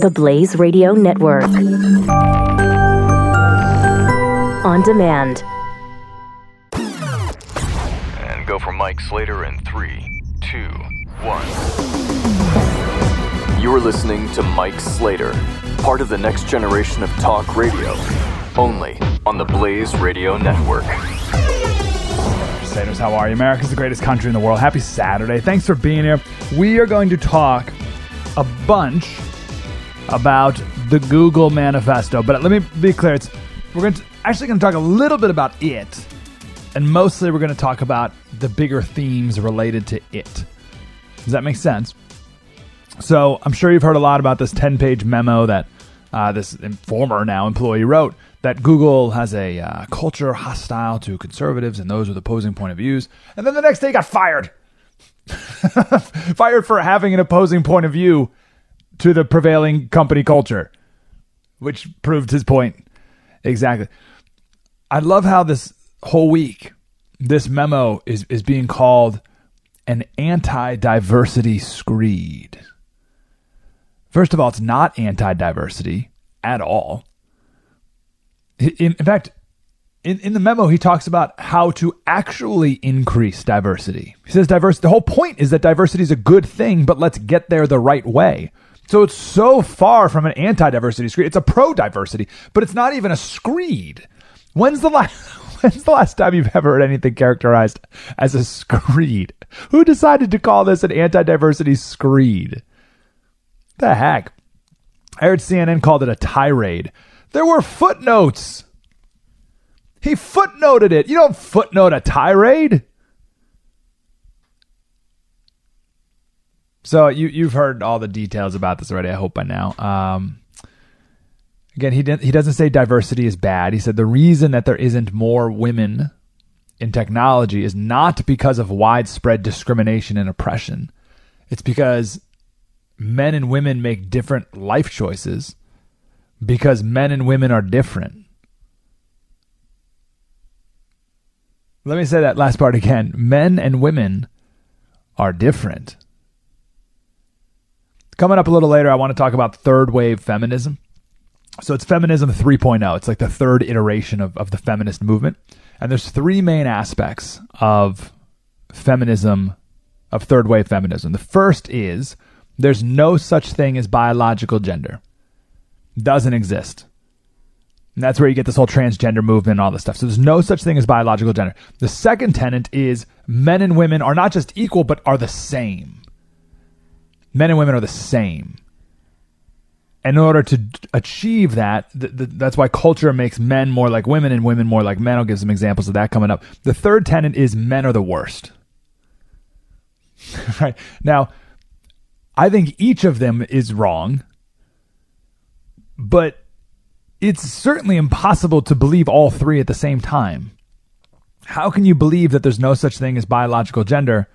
The Blaze Radio Network. On demand. And go for Mike Slater in three, two, one. You're listening to Mike Slater, part of the next generation of talk radio, only on the Blaze Radio Network. Slaters, how are you? America's the greatest country in the world. Happy Saturday. Thanks for being here. We are going to talk a bunch about the Google manifesto, but let me be clear. It's we're going to actually going to talk a little bit about it, and mostly we're going to talk about the bigger themes related to it. Does that make sense? So I'm sure you've heard a lot about this 10-page memo that uh, this former now employee wrote that Google has a uh, culture hostile to conservatives and those with opposing point of views, and then the next day got fired. fired for having an opposing point of view to the prevailing company culture, which proved his point exactly. I love how this whole week this memo is is being called an anti-diversity screed. First of all, it's not anti-diversity at all. In, in fact, in, in the memo, he talks about how to actually increase diversity. He says diversity. The whole point is that diversity is a good thing, but let's get there the right way. So it's so far from an anti-diversity screed. It's a pro-diversity, but it's not even a screed. When's the last when's the last time you've ever heard anything characterized as a screed? Who decided to call this an anti-diversity screed? The heck? I heard CNN called it a tirade. There were footnotes. He footnoted it. You don't footnote a tirade. So you you've heard all the details about this already. I hope by now. Um, again, he didn't, he doesn't say diversity is bad. He said the reason that there isn't more women in technology is not because of widespread discrimination and oppression. It's because men and women make different life choices because men and women are different. Let me say that last part again. Men and women are different. Coming up a little later, I want to talk about third wave feminism. So it's feminism 3.0. It's like the third iteration of, of the feminist movement. And there's three main aspects of feminism, of third wave feminism. The first is there's no such thing as biological gender. Doesn't exist. And that's where you get this whole transgender movement and all this stuff. So there's no such thing as biological gender. The second tenet is men and women are not just equal, but are the same men and women are the same. In order to achieve that, th- th- that's why culture makes men more like women and women more like men. I'll give some examples of that coming up. The third tenet is men are the worst. right. Now, I think each of them is wrong, but it's certainly impossible to believe all three at the same time. How can you believe that there's no such thing as biological gender,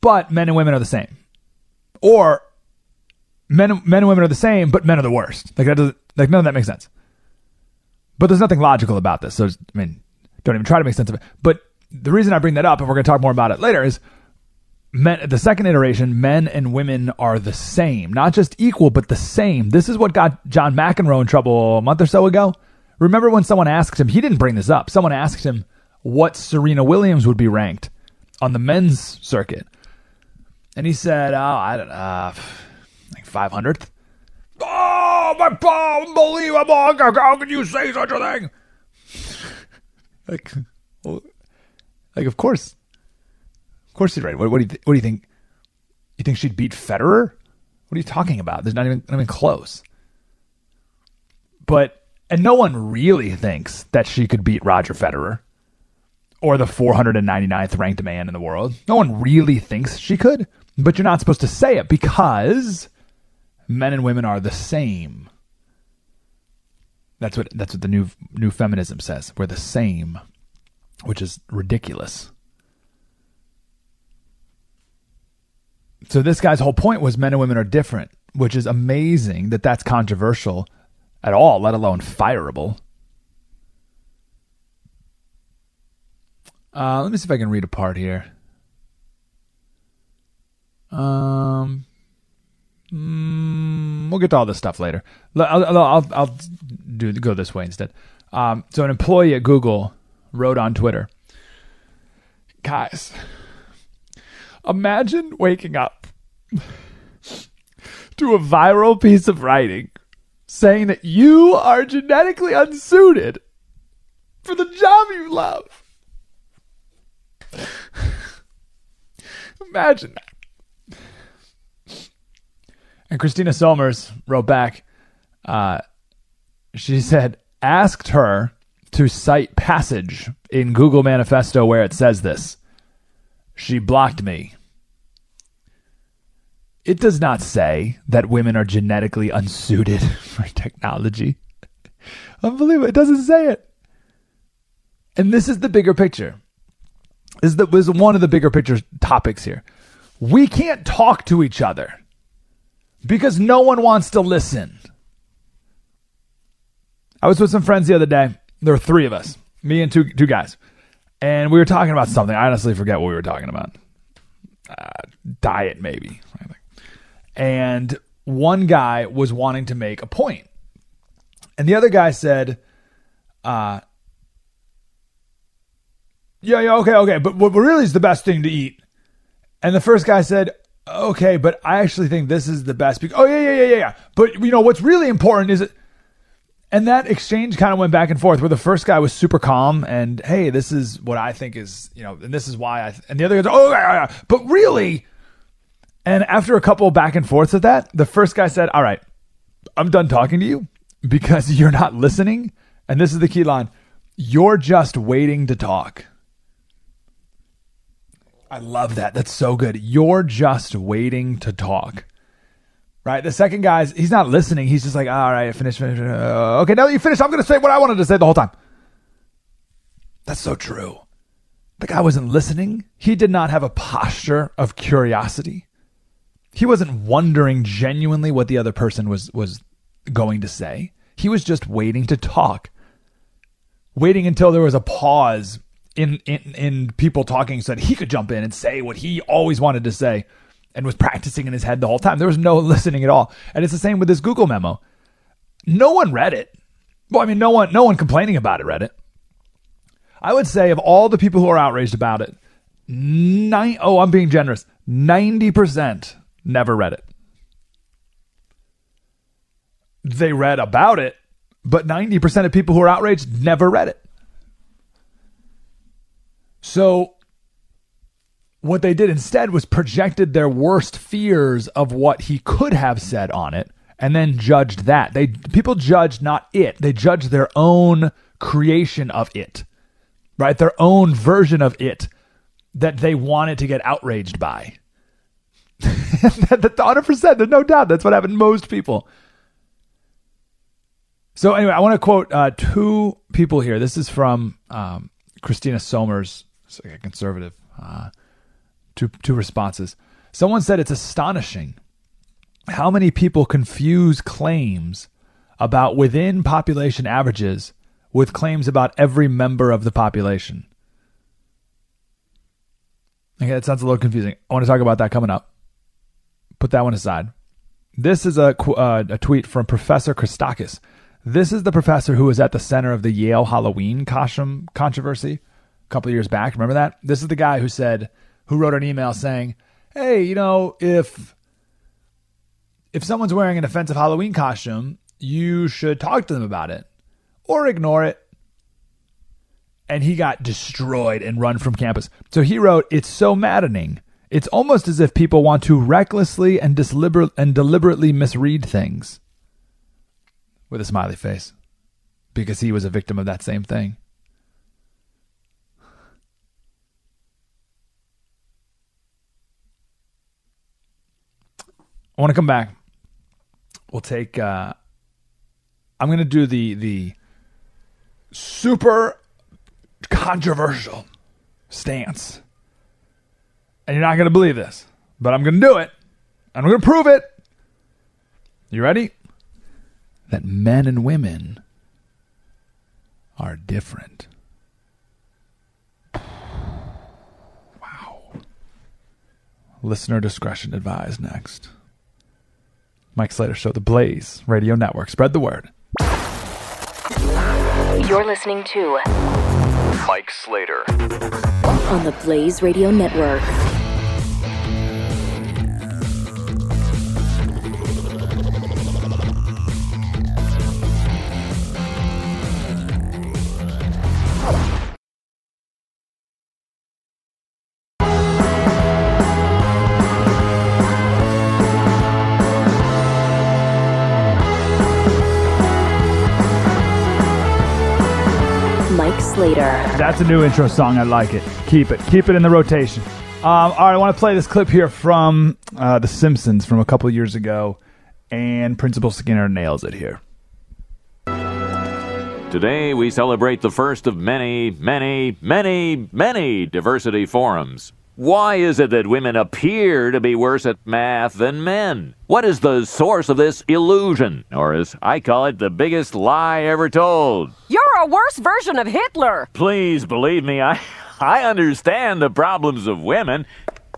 but men and women are the same? Or men men and women are the same, but men are the worst. Like that doesn't like none of that makes sense. But there's nothing logical about this. So I mean, don't even try to make sense of it. But the reason I bring that up, and we're going to talk more about it later, is men. The second iteration, men and women are the same, not just equal, but the same. This is what got John McEnroe in trouble a month or so ago. Remember when someone asked him? He didn't bring this up. Someone asked him what Serena Williams would be ranked on the men's circuit. And he said, "Oh, I don't know, uh, like 500th." Oh, my God, unbelievable! How can you say such a thing? like, well, like of course, of course he's right. What, what do you th- what do you think? You think she'd beat Federer? What are you talking about? There's not even not even close. But and no one really thinks that she could beat Roger Federer or the 499th ranked man in the world. No one really thinks she could. But you're not supposed to say it because men and women are the same. That's what that's what the new new feminism says. We're the same, which is ridiculous. So this guy's whole point was men and women are different, which is amazing that that's controversial at all, let alone fireable. Uh, let me see if I can read a part here. Um, Mm, we'll get to all this stuff later. I'll, I'll, I'll, I'll do go this way instead. Um, so an employee at Google wrote on Twitter, guys, imagine waking up to a viral piece of writing saying that you are genetically unsuited for the job you love. Imagine that. And Christina Sommers wrote back, uh, she said, asked her to cite passage in Google Manifesto where it says this. She blocked me. It does not say that women are genetically unsuited for technology. Unbelievable. It doesn't say it. And this is the bigger picture. This is, the, this is one of the bigger picture topics here. We can't talk to each other because no one wants to listen. I was with some friends the other day. There were three of us, me and two two guys, and we were talking about something. I honestly forget what we were talking about. Uh, diet, maybe. And one guy was wanting to make a point, and the other guy said, uh, "Yeah, yeah, okay, okay, but what really is the best thing to eat?" And the first guy said, "Okay, but I actually think this is the best." Because, oh yeah, yeah, yeah, yeah, yeah. But you know what's really important is it and that exchange kind of went back and forth where the first guy was super calm and hey this is what i think is you know and this is why i th-. and the other guy's, oh yeah, yeah, but really and after a couple back and forths of that the first guy said all right i'm done talking to you because you're not listening and this is the key line you're just waiting to talk i love that that's so good you're just waiting to talk Right. The second guy's he's not listening. He's just like, all right, finish, finish. Uh, okay, now that you finished, I'm going to say what I wanted to say the whole time. That's so true. The guy wasn't listening. He did not have a posture of curiosity. He wasn't wondering genuinely what the other person was was going to say. He was just waiting to talk. Waiting until there was a pause in in, in people talking so that he could jump in and say what he always wanted to say and was practicing in his head the whole time. There was no listening at all. And it's the same with this Google memo. No one read it. Well, I mean, no one, no one complaining about it read it. I would say of all the people who are outraged about it, nine, oh, I'm being generous, 90% never read it. They read about it, but 90% of people who are outraged never read it. So what they did instead was projected their worst fears of what he could have said on it and then judged that. They people judged not it. They judged their own creation of it. Right? Their own version of it that they wanted to get outraged by. That's 100%. There's no doubt. That's what happened to most people. So, anyway, I want to quote uh, two people here. This is from um, Christina Sommers, like a conservative. Uh, two, two responses. Someone said it's astonishing how many people confuse claims about within population averages with claims about every member of the population. Okay, that sounds a little confusing. I want to talk about that coming up. Put that one aside. This is a, uh, a tweet from Professor Christakis. This is the professor who was at the center of the Yale Halloween costume controversy couple years back. Remember that? This is the guy who said who wrote an email saying, "Hey, you know, if if someone's wearing an offensive Halloween costume, you should talk to them about it or ignore it." And he got destroyed and run from campus. So he wrote, "It's so maddening. It's almost as if people want to recklessly and, and deliberately misread things." With a smiley face, because he was a victim of that same thing. I want to come back. We'll take. Uh, I'm going to do the the super controversial stance, and you're not going to believe this, but I'm going to do it. And I'm going to prove it. You ready? That men and women are different. Wow. Listener discretion advised next. Mike Slater Show, the Blaze Radio Network. Spread the word. You're listening to Mike Slater. on the Blaze Radio Network. Mike That's a new intro song. I like it. Keep it. Keep it in the rotation. Um, all right, I want to play this clip here from uh, The Simpsons from a couple years ago, and Principal Skinner nails it here. Today, we celebrate the first of many, many, many, many diversity forums. Why is it that women appear to be worse at math than men? What is the source of this illusion? Or, as I call it, the biggest lie ever told? You're a worse version of Hitler. Please believe me, I, I understand the problems of women.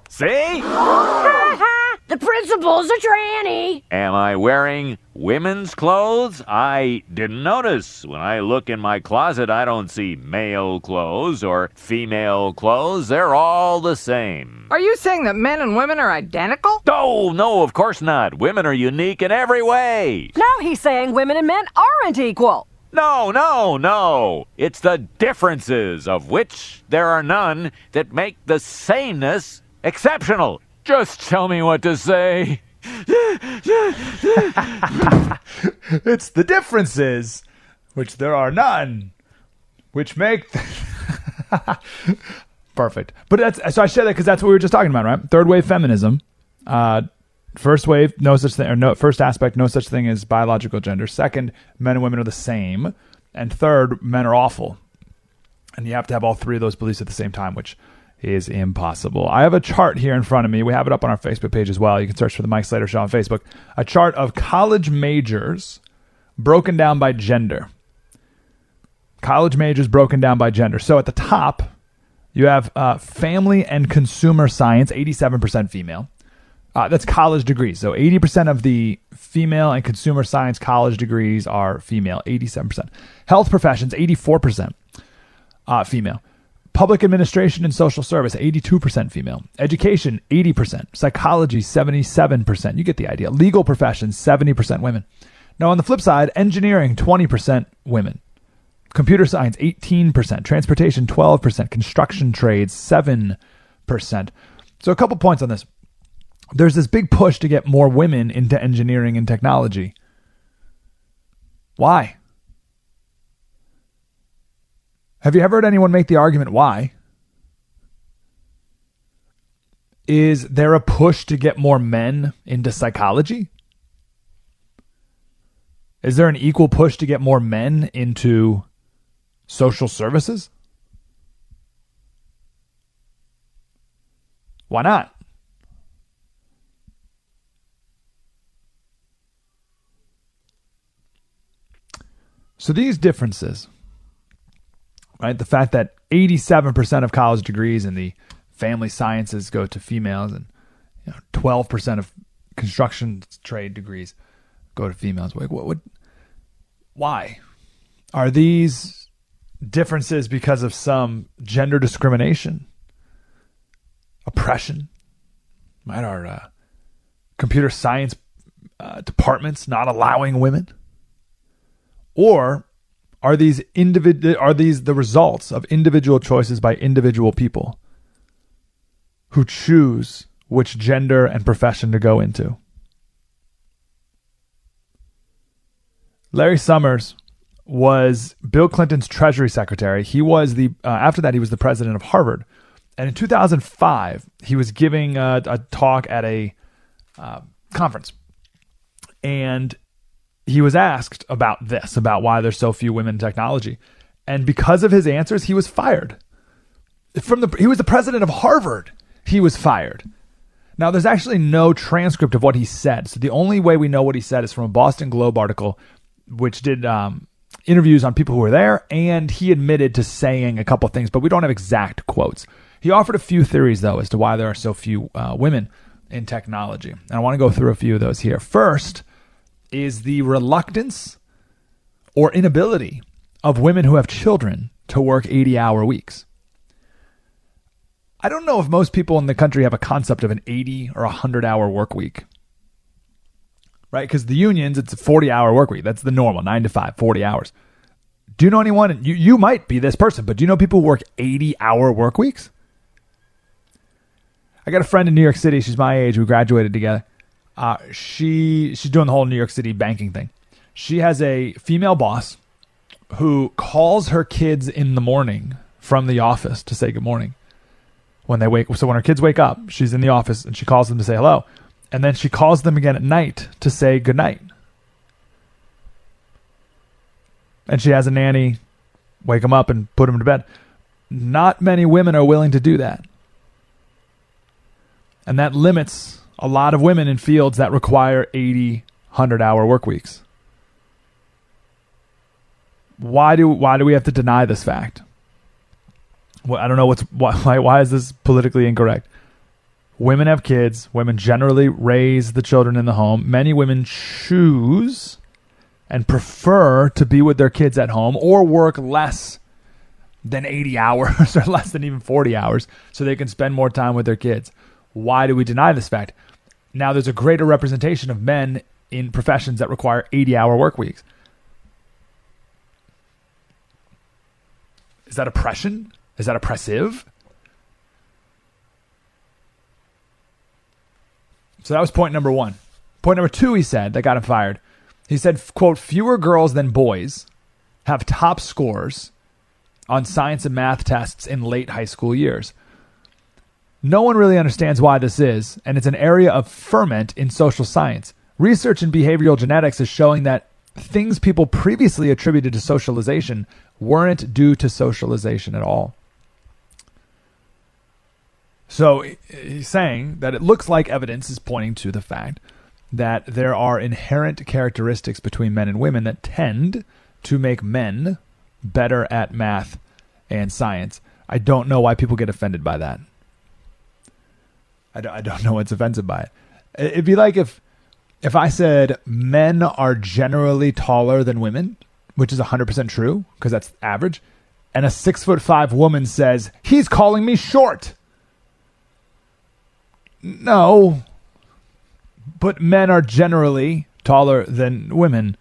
See? the principal's a tranny. Am I wearing women's clothes? I didn't notice. When I look in my closet, I don't see male clothes or female clothes. They're all the same. Are you saying that men and women are identical? No, no, of course not. Women are unique in every way. Now he's saying women and men aren't equal. No, no, no. It's the differences, of which there are none, that make the sameness exceptional. Just tell me what to say. It's the differences, which there are none, which make. Perfect. But that's so I share that because that's what we were just talking about, right? Third wave feminism. Uh, first wave, no such thing, or no first aspect, no such thing as biological gender. Second, men and women are the same, and third, men are awful. And you have to have all three of those beliefs at the same time, which is impossible. I have a chart here in front of me. We have it up on our Facebook page as well. You can search for the Mike Slater Show on Facebook. A chart of college majors broken down by gender. College majors broken down by gender. So at the top, you have uh, family and consumer science, 87% female. Uh, that's college degrees. So 80% of the female and consumer science college degrees are female, 87%. Health professions, 84% uh, female. Public administration and social service, 82% female. Education, 80%. Psychology, 77%. You get the idea. Legal professions, 70% women. Now, on the flip side, engineering, 20% women. Computer science, 18%. Transportation, 12%. Construction trades, 7%. So, a couple points on this. There's this big push to get more women into engineering and technology. Why? Have you ever heard anyone make the argument why? Is there a push to get more men into psychology? Is there an equal push to get more men into social services? Why not? So these differences right? The fact that 87% of college degrees in the family sciences go to females and you know, 12% of construction trade degrees go to females. Like, what would, why? Are these differences because of some gender discrimination, oppression? Might our uh, computer science uh, departments not allowing women? Or are these individ- are these the results of individual choices by individual people who choose which gender and profession to go into? Larry Summers was Bill Clinton's Treasury Secretary. He was the uh, after that he was the president of Harvard, and in 2005 he was giving a, a talk at a uh, conference, and he was asked about this, about why there's so few women in technology. And because of his answers, he was fired. From the he was the president of Harvard. He was fired. Now there's actually no transcript of what he said. So the only way we know what he said is from a Boston Globe article which did um, interviews on people who were there and he admitted to saying a couple things, but we don't have exact quotes. He offered a few theories though as to why there are so few uh, women in technology. And I want to go through a few of those here. First, is the reluctance or inability of women who have children to work 80 hour weeks. I don't know if most people in the country have a concept of an 80 or 100 hour work week. Right? Because the unions, it's a 40 hour work week. That's the normal, 9 to 5, 40 hours. Do you know anyone? You, you might be this person, but do you know people who work 80 hour work weeks? I got a friend in New York City. She's my age. We graduated together. Uh, she she's doing the whole New York City banking thing. She has a female boss who calls her kids in the morning from the office to say good morning when they wake. So when her kids wake up, she's in the office and she calls them to say hello, and then she calls them again at night to say good night. And she has a nanny wake them up and put them to bed. Not many women are willing to do that. And that limits a lot of women in fields that require 80, 100 hour work weeks. Why do why do we have to deny this fact? Well, I don't know what's why why is this politically incorrect? Women have kids. Women generally raise the children in the home. Many women choose and prefer to be with their kids at home or work less than 80 hours or less than even 40 hours so they can spend more time with their kids. Why do we deny this fact? Now there's a greater representation of men in professions that require 80 hour work weeks. Is that oppression? Is that oppressive? So that was point number one. Point number two, he said, that got him fired. He said, quote, fewer girls than boys have top scores on science and math tests in late high school years. No one really understands why this is, and it's an area of ferment in social science. Research in behavioral genetics is showing that things people previously attributed to socialization weren't due to socialization at all. So he's saying that it looks like evidence is pointing to the fact that there are inherent characteristics between men and women that tend to make men better at math and science. I don't know why people get offended by that. I don't, I don't know what's offensive by it. It'd be like if if I said men are generally taller than women, which is 100% true because that's average, and a six foot five woman says, he's calling me short. No, but men are generally taller than women.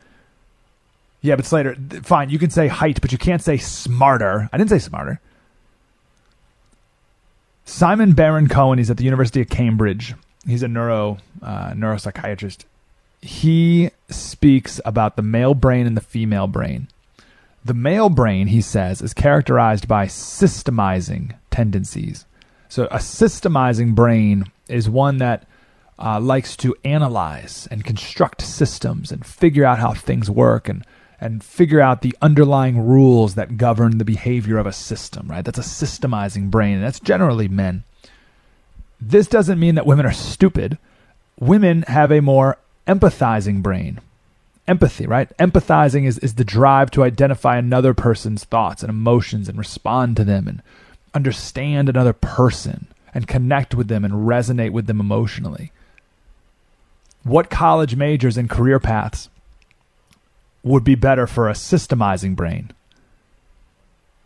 Yeah, but Slater, fine, you can say height, but you can't say smarter. I didn't say smarter. Simon Baron Cohen, he's at the University of Cambridge. He's a neuro uh, neuropsychiatrist. He speaks about the male brain and the female brain. The male brain, he says, is characterized by systemizing tendencies. So a systemizing brain is one that uh, likes to analyze and construct systems and figure out how things work and and figure out the underlying rules that govern the behavior of a system, right? That's a systemizing brain, and that's generally men. This doesn't mean that women are stupid. Women have a more empathizing brain. Empathy, right? Empathizing is, is the drive to identify another person's thoughts and emotions and respond to them and understand another person and connect with them and resonate with them emotionally. What college majors and career paths would be better for a systemizing brain?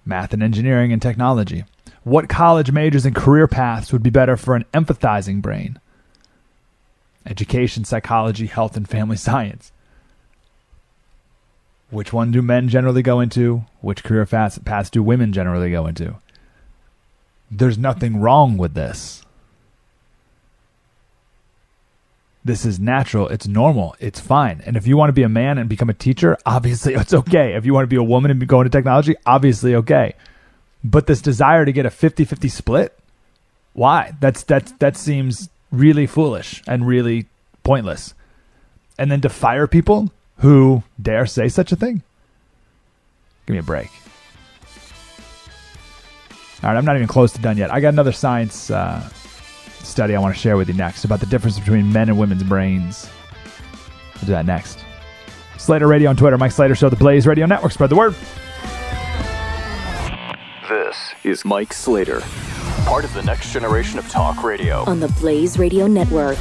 Math and engineering and technology. What college majors and career paths would be better for an empathizing brain? Education, psychology, health, and family science. Which one do men generally go into? Which career paths, do women generally go into? There's nothing wrong with this. This is natural. It's normal. It's fine. And if you want to be a man and become a teacher, obviously it's okay. If you want to be a woman and go into technology, obviously okay. But this desire to get a 50-50 split, why? That's that's that seems really foolish and really pointless. And then to fire people who dare say such a thing? Give me a break. All right, I'm not even close to done yet. I got another science uh, study I want to share with you next about the difference between men and women's brains. We'll do that next. Slater Radio on Twitter, Mike Slater Show, the Blaze Radio Network. Spread the word. This is Mike Slater, part of the next generation of talk radio. on the Blaze Radio Network.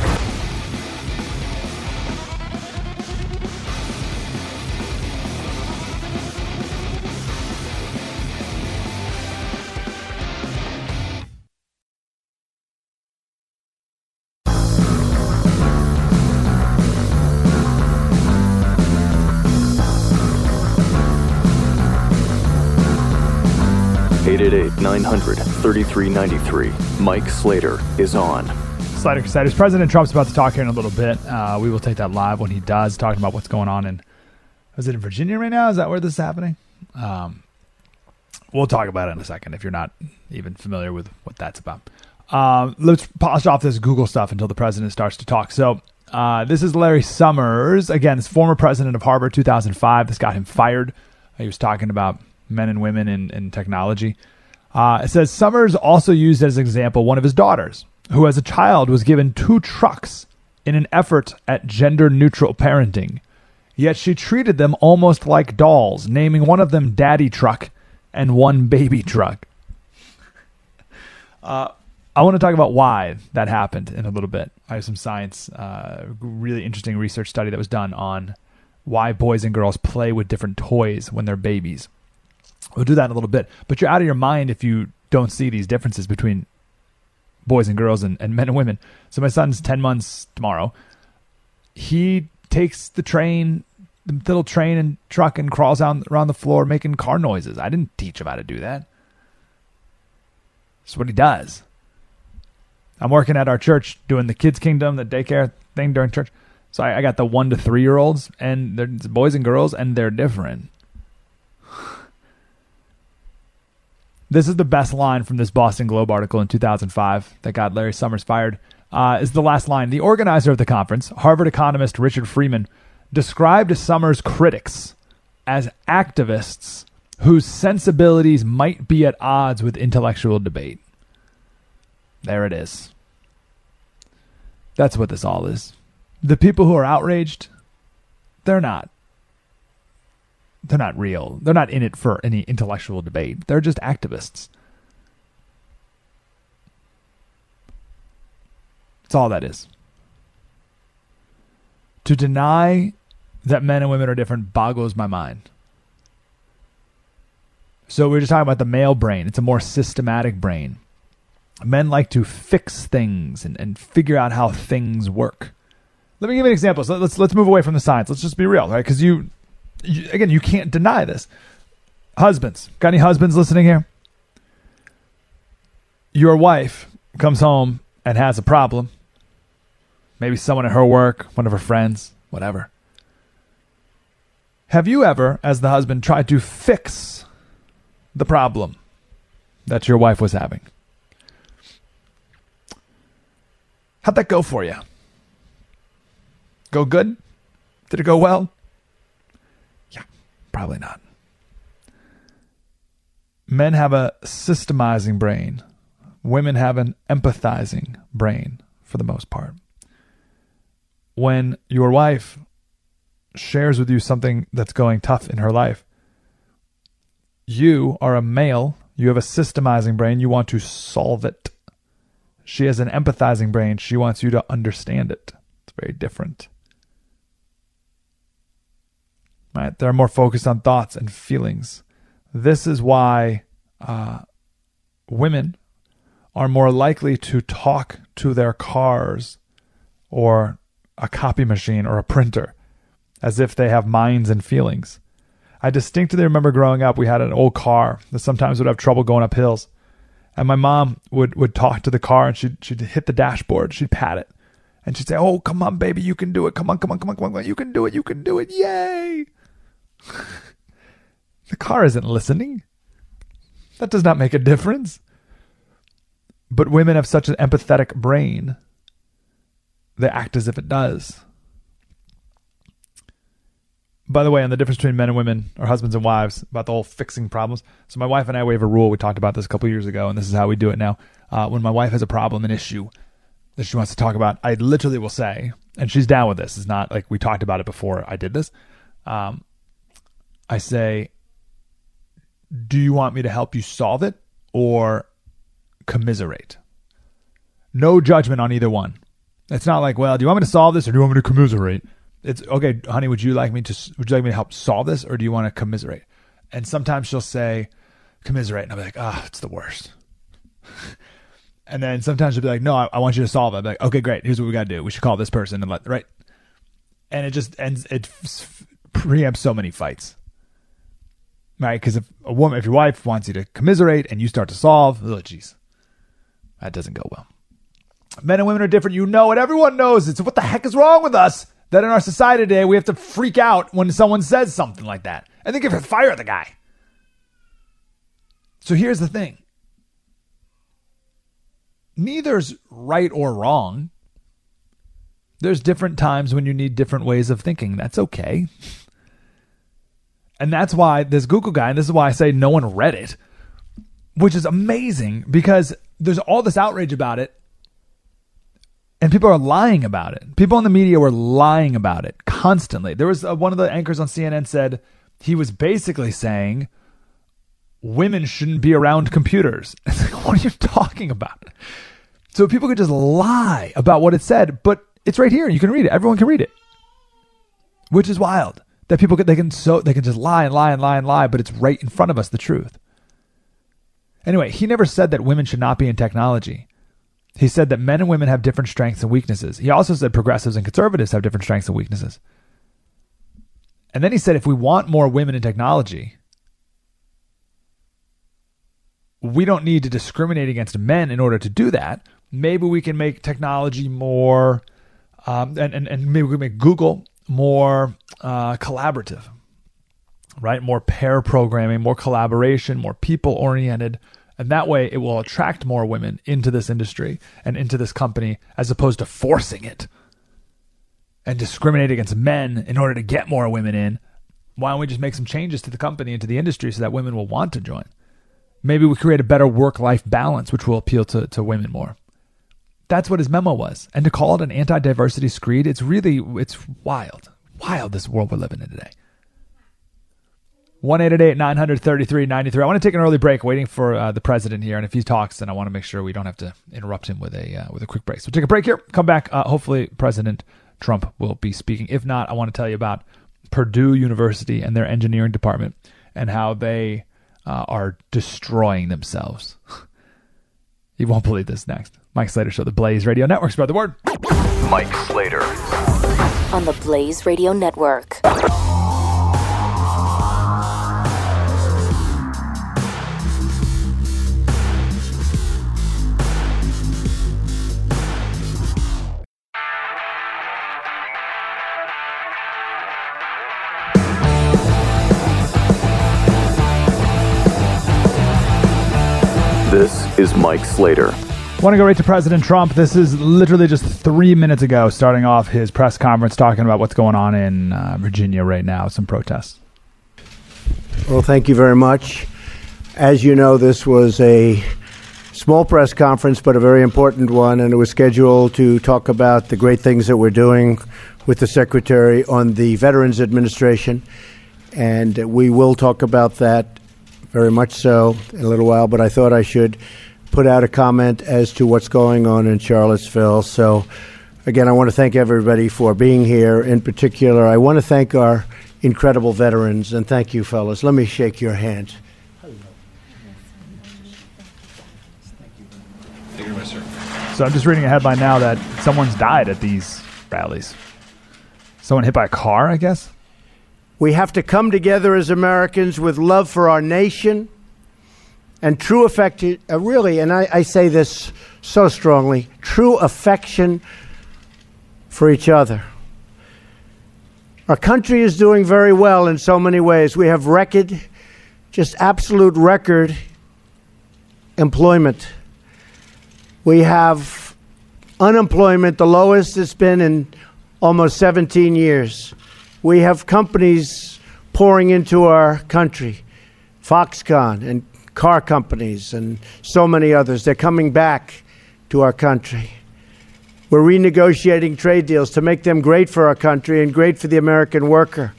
888 900 3393. Mike Slater is on. Slater Crusaders. President Trump's about to talk here in a little bit. Uh, we will take that live when he does, talking about what's going on in. Is it in Virginia right now? Is that where this is happening? Um, we'll talk about it in a second if you're not even familiar with what that's about. Um, let's polish off this Google stuff until the president starts to talk. So, uh, this is Larry Summers. Again, this former president of Harvard, 2005. This got him fired. He was talking about men and women in, in technology. Uh, it says Summers also used as an example one of his daughters, who as a child was given two trucks in an effort at gender neutral parenting. Yet she treated them almost like dolls, naming one of them Daddy Truck and one Baby Truck. Uh, I want to talk about why that happened in a little bit. I have some science, uh, really interesting research study that was done on why boys and girls play with different toys when they're babies. We'll do that in a little bit. But you're out of your mind if you don't see these differences between boys and girls and, and men and women. So my son's 10 months tomorrow. He takes the train, the little train and truck and crawls out around the floor making car noises. I didn't teach him how to do that. That's what he does. I'm working at our church doing the kids' kingdom, the daycare thing during church. So I, I got the one to three year olds, and they're boys and girls, and they're different. This is the best line from this Boston Globe article in 2005 that got Larry Summers fired. Uh, is the last line. The organizer of the conference, Harvard economist Richard Freeman, described Summers' critics as activists whose sensibilities might be at odds with intellectual debate. There it is. That's what this all is. The people who are outraged, they're not they're not real. They're not in it for any intellectual debate. They're just activists. That's all that is. To deny that men and women are different boggles my mind. So we are just talking about the male brain. It's a more systematic brain. Men like to fix things and, and figure out how things work. Let me give you an example. So let's let's move away from the science. Let's just be real, right? Because you you, again, you can't deny this. Husbands, got any husbands listening here? Your wife comes home and has a problem. Maybe someone at her work, one of her friends, whatever. Have you ever, as the husband, tried to fix the problem that your wife was having? How'd that go for you? Go good? Did it go well? Probably not. Men have a systemizing brain. Women have an empathizing brain for the most part. When your wife shares with you something that's going tough in her life, you are a male, you have a systemizing brain, you want to solve it. She has an empathizing brain, she wants you to understand it. It's very different. Right? They're more focused on thoughts and feelings. This is why uh, women are more likely to talk to their cars or a copy machine or a printer as if they have minds and feelings. I distinctly remember growing up, we had an old car that sometimes would have trouble going up hills. And my mom would, would talk to the car and she'd, she'd hit the dashboard, she'd pat it. And she'd say, Oh, come on, baby, you can do it. Come on, come on, come on, come on. You can do it. You can do it. Yay. the car isn't listening. That does not make a difference. But women have such an empathetic brain, they act as if it does. By the way, on the difference between men and women, or husbands and wives, about the whole fixing problems. So, my wife and I, we have a rule. We talked about this a couple years ago, and this is how we do it now. Uh, when my wife has a problem, an issue that she wants to talk about, I literally will say, and she's down with this. It's not like we talked about it before I did this. Um, I say, Do you want me to help you solve it or commiserate? No judgment on either one. It's not like, well, do you want me to solve this or do you want me to commiserate? It's okay, honey. Would you like me to? Would you like me to help solve this, or do you want to commiserate? And sometimes she'll say, commiserate, and I'll be like, ah, oh, it's the worst. and then sometimes she'll be like, no, I, I want you to solve it. I'm like, okay, great. Here's what we got to do. We should call this person and let right. And it just ends. It preempts so many fights right? Because if a woman, if your wife wants you to commiserate and you start to solve, oh, jeez, that doesn't go well. Men and women are different. You know it. Everyone knows it. So what the heck is wrong with us that in our society today we have to freak out when someone says something like that? I think if fire the guy. So here's the thing. Neither's right or wrong. There's different times when you need different ways of thinking. That's okay. And that's why this Google guy, and this is why I say no one read it, which is amazing because there's all this outrage about it. And people are lying about it. People in the media were lying about it constantly. There was uh, one of the anchors on CNN said he was basically saying women shouldn't be around computers. It's like, what are you talking about? So people could just lie about what it said, but it's right here. You can read it. Everyone can read it, which is wild that people could, they can so they can just lie and lie and lie and lie, but it's right in front of us the truth. Anyway, he never said that women should not be in technology. He said that men and women have different strengths and weaknesses. He also said progressives and conservatives have different strengths and weaknesses. And then he said if we want more women in technology, we don't need to discriminate against men in order to do that. Maybe we can make technology more, um, and, and, and maybe we can make Google more uh, collaborative, right? More pair programming, more collaboration, more people oriented. And that way it will attract more women into this industry and into this company as opposed to forcing it and discriminate against men in order to get more women in. Why don't we just make some changes to the company and to the industry so that women will want to join? Maybe we create a better work life balance, which will appeal to, to women more. That's what his memo was. And to call it an anti diversity screed, it's really, it's wild. Wild, this world we're living in today. 1 933 93. I want to take an early break, waiting for uh, the president here. And if he talks, then I want to make sure we don't have to interrupt him with a uh, with a quick break. So take a break here. Come back. Uh, hopefully, President Trump will be speaking. If not, I want to tell you about Purdue University and their engineering department and how they uh, are destroying themselves. you won't believe this next. Mike Slater Show, the Blaze Radio Network. Spread the word. Mike Slater. On the Blaze Radio Network. This is Mike Slater. Want to go right to President Trump. This is literally just three minutes ago, starting off his press conference talking about what's going on in uh, Virginia right now, some protests. Well, thank you very much. As you know, this was a small press conference, but a very important one, and it was scheduled to talk about the great things that we're doing with the Secretary on the Veterans Administration. And we will talk about that very much so in a little while, but I thought I should put out a comment as to what's going on in Charlottesville. So, again, I want to thank everybody for being here. In particular, I want to thank our incredible veterans, and thank you, fellas. Let me shake your hand. So I'm just reading a headline now that someone's died at these rallies. Someone hit by a car, I guess. We have to come together as Americans with love for our nation and true affection, uh, really, and I, I say this so strongly true affection for each other. Our country is doing very well in so many ways. We have record, just absolute record employment. We have unemployment, the lowest it's been in almost 17 years. We have companies pouring into our country, Foxconn and car companies and so many others. They're coming back to our country. We're renegotiating trade deals to make them great for our country and great for the American worker.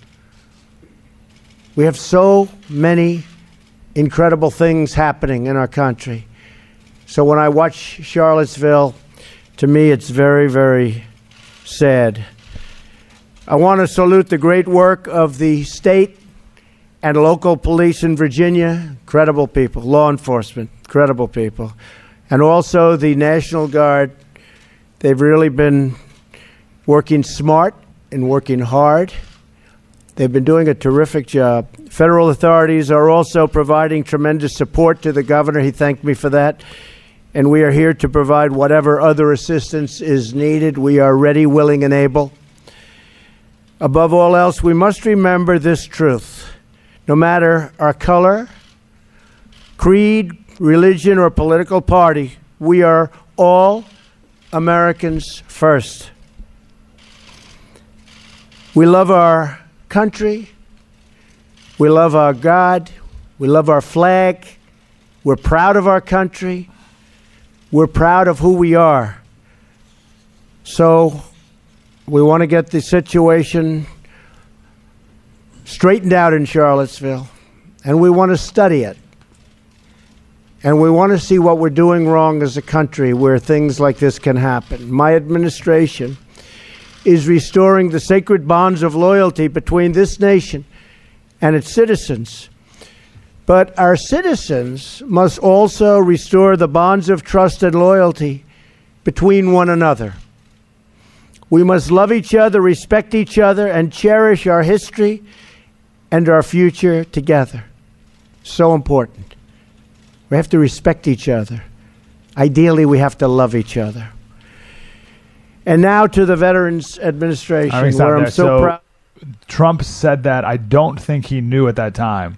We have so many incredible things happening in our country. So when I watch Charlottesville, to me it's very, very sad. I want to salute the great work of the state and local police in Virginia, credible people, law enforcement, credible people, and also the National Guard. They've really been working smart and working hard. They've been doing a terrific job. Federal authorities are also providing tremendous support to the governor. He thanked me for that. And we are here to provide whatever other assistance is needed. We are ready, willing, and able. Above all else, we must remember this truth. No matter our color, creed, religion, or political party, we are all Americans first. We love our country. We love our God. We love our flag. We're proud of our country. We're proud of who we are. So we want to get the situation straightened out in Charlottesville, and we want to study it. And we want to see what we're doing wrong as a country where things like this can happen. My administration is restoring the sacred bonds of loyalty between this nation and its citizens. But our citizens must also restore the bonds of trust and loyalty between one another. We must love each other, respect each other, and cherish our history and our future together. So important. We have to respect each other. Ideally, we have to love each other. And now to the Veterans Administration, All right, stop where I'm so, So- proud. Trump said that I don't think he knew at that time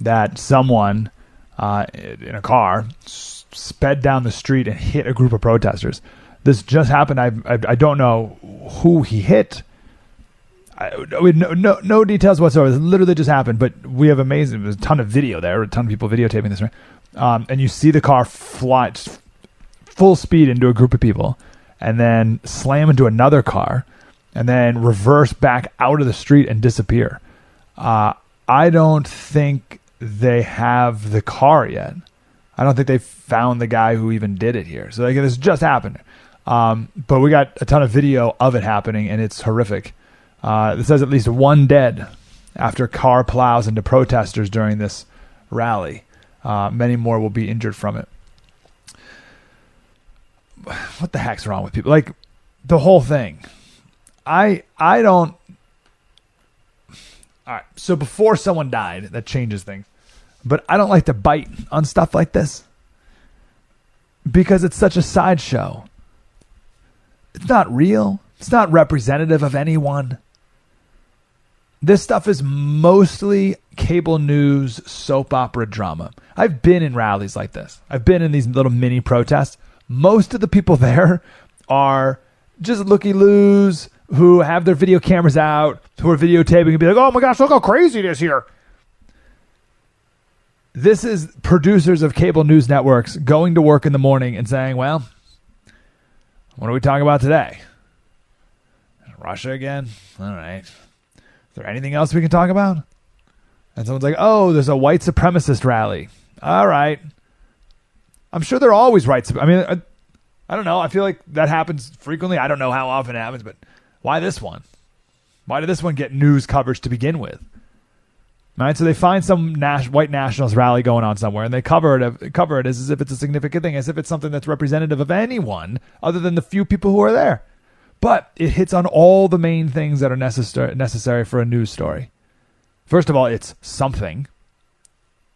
that someone uh, in a car sped down the street and hit a group of protesters. This just happened. I I, I don't know who he hit. I, no, no no details whatsoever. This literally just happened. But we have amazing. There's a ton of video there. A ton of people videotaping this. Right? Um, and you see the car fly full speed into a group of people, and then slam into another car, and then reverse back out of the street and disappear. Uh, I don't think they have the car yet. I don't think they found the guy who even did it here. So like, this just happened. Um, but we got a ton of video of it happening, and it's horrific. Uh, it says at least one dead after car plows into protesters during this rally. Uh, many more will be injured from it. What the heck's wrong with people? Like the whole thing. I I don't. All right. So before someone died, that changes things. But I don't like to bite on stuff like this because it's such a sideshow. It's not real. It's not representative of anyone. This stuff is mostly cable news, soap opera drama. I've been in rallies like this. I've been in these little mini protests. Most of the people there are just looky loos who have their video cameras out, who are videotaping and be like, oh my gosh, look how crazy it is here. This is producers of cable news networks going to work in the morning and saying, well, what are we talking about today? Russia again? All right. There anything else we can talk about? And someone's like, oh, there's a white supremacist rally. All right. I'm sure they're always right. I mean, I, I don't know. I feel like that happens frequently. I don't know how often it happens, but why this one? Why did this one get news coverage to begin with? Right, so they find some white nationalist rally going on somewhere, and they cover it cover it as, as if it's a significant thing, as if it's something that's representative of anyone other than the few people who are there. But it hits on all the main things that are necessary necessary for a news story. First of all, it's something.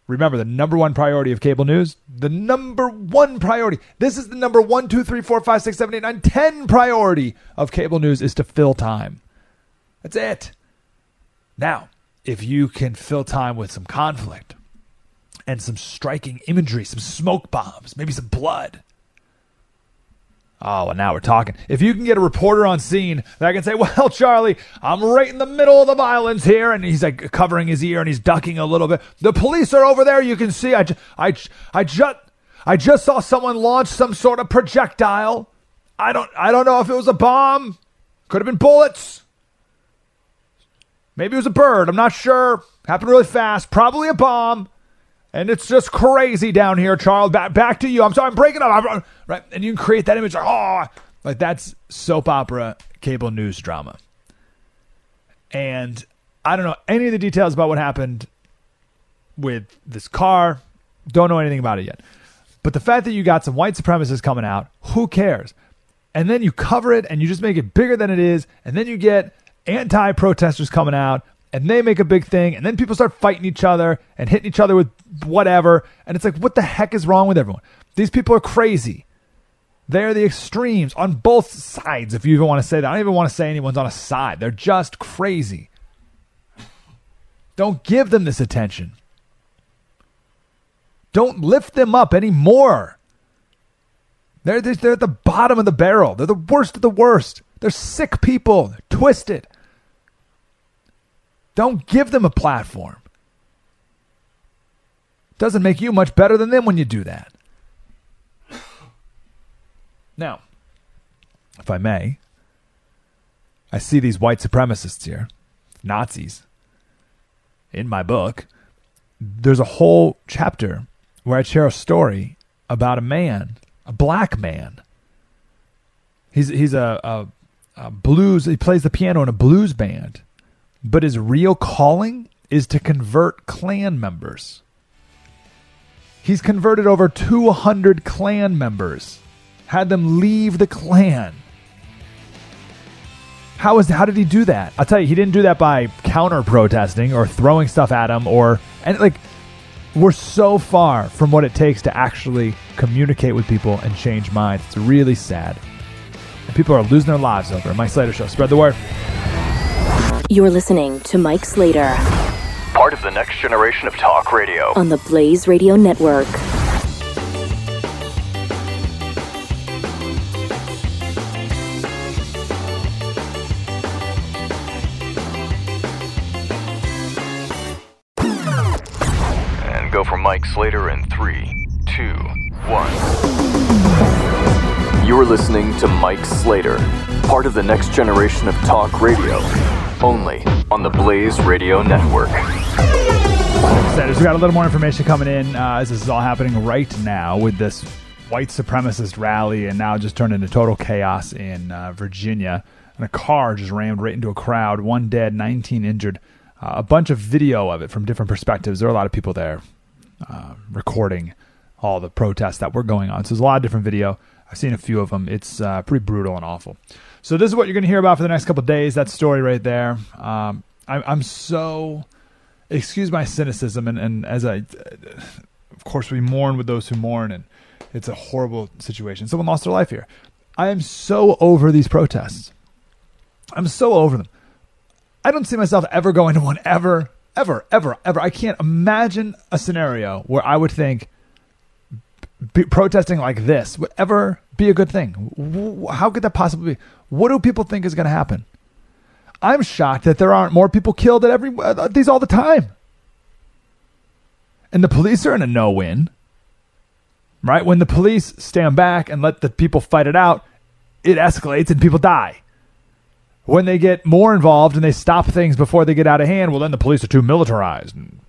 Remember, the number one priority of cable news, the number one priority. This is the number one, two, three, four, five, six, seven, eight, nine, ten priority of cable news is to fill time. That's it. Now, if you can fill time with some conflict and some striking imagery, some smoke bombs, maybe some blood. Oh, well, now we're talking. If you can get a reporter on scene that can say, Well, Charlie, I'm right in the middle of the violence here, and he's like covering his ear and he's ducking a little bit. The police are over there. You can see. I, I, I just, I just saw someone launch some sort of projectile. I don't, I don't know if it was a bomb. Could have been bullets. Maybe it was a bird. I'm not sure. Happened really fast. Probably a bomb. And it's just crazy down here, Charles. Back, back to you. I'm sorry, I'm breaking up. I'm, right, and you can create that image. Like, oh, like that's soap opera, cable news drama. And I don't know any of the details about what happened with this car. Don't know anything about it yet. But the fact that you got some white supremacists coming out, who cares? And then you cover it and you just make it bigger than it is. And then you get anti protesters coming out and they make a big thing, and then people start fighting each other and hitting each other with whatever. And it's like, what the heck is wrong with everyone? These people are crazy. They're the extremes on both sides, if you even want to say that. I don't even want to say anyone's on a side. They're just crazy. Don't give them this attention. Don't lift them up anymore. They're, they're at the bottom of the barrel. They're the worst of the worst. They're sick people. They're twisted. Don't give them a platform. Doesn't make you much better than them when you do that. Now, if I may, I see these white supremacists here, Nazis. In my book, there's a whole chapter where I share a story about a man, a black man. He's he's a, a, a blues. He plays the piano in a blues band, but his real calling is to convert Klan members. He's converted over 200 Klan members, had them leave the Klan. How is how did he do that? I'll tell you, he didn't do that by counter protesting or throwing stuff at him or and like we're so far from what it takes to actually communicate with people and change minds. It's really sad. And people are losing their lives over it. Mike Slater Show. Spread the word. You're listening to Mike Slater Part of the next generation of talk radio. on the Blaze Radio Network. And go for Mike Slater in three, two, one. You're listening to Mike Slater, part of the next generation of talk radio. Only on the Blaze Radio Network. Status. We got a little more information coming in uh, as this is all happening right now with this white supremacist rally, and now just turned into total chaos in uh, Virginia. And a car just rammed right into a crowd. One dead, 19 injured. Uh, a bunch of video of it from different perspectives. There are a lot of people there uh, recording all the protests that were going on. So there's a lot of different video. I've seen a few of them. It's uh, pretty brutal and awful. So this is what you're going to hear about for the next couple days. That story right there. Um, I, I'm so excuse my cynicism and, and as I of course we mourn with those who mourn and it's a horrible situation. Someone lost their life here. I am so over these protests. I'm so over them. I don't see myself ever going to one ever, ever, ever, ever. I can't imagine a scenario where I would think protesting like this would ever be a good thing. How could that possibly be? What do people think is going to happen? I'm shocked that there aren't more people killed at every uh, these all the time. And the police are in a no-win. Right? When the police stand back and let the people fight it out, it escalates and people die. When they get more involved and they stop things before they get out of hand, well then the police are too militarized and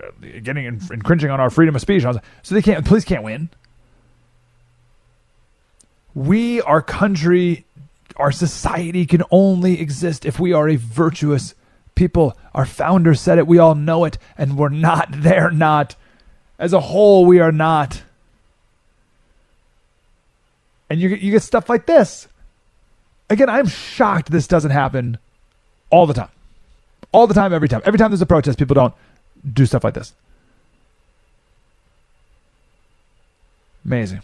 Uh, getting infringing on our freedom of speech. So they can't police can't win. We, our country, our society can only exist if we are a virtuous people. Our founder said it, we all know it, and we're not. They're not. As a whole, we are not. And you, you get stuff like this. Again, I'm shocked this doesn't happen all the time. All the time, every time. Every time there's a protest, people don't do stuff like this. Amazing.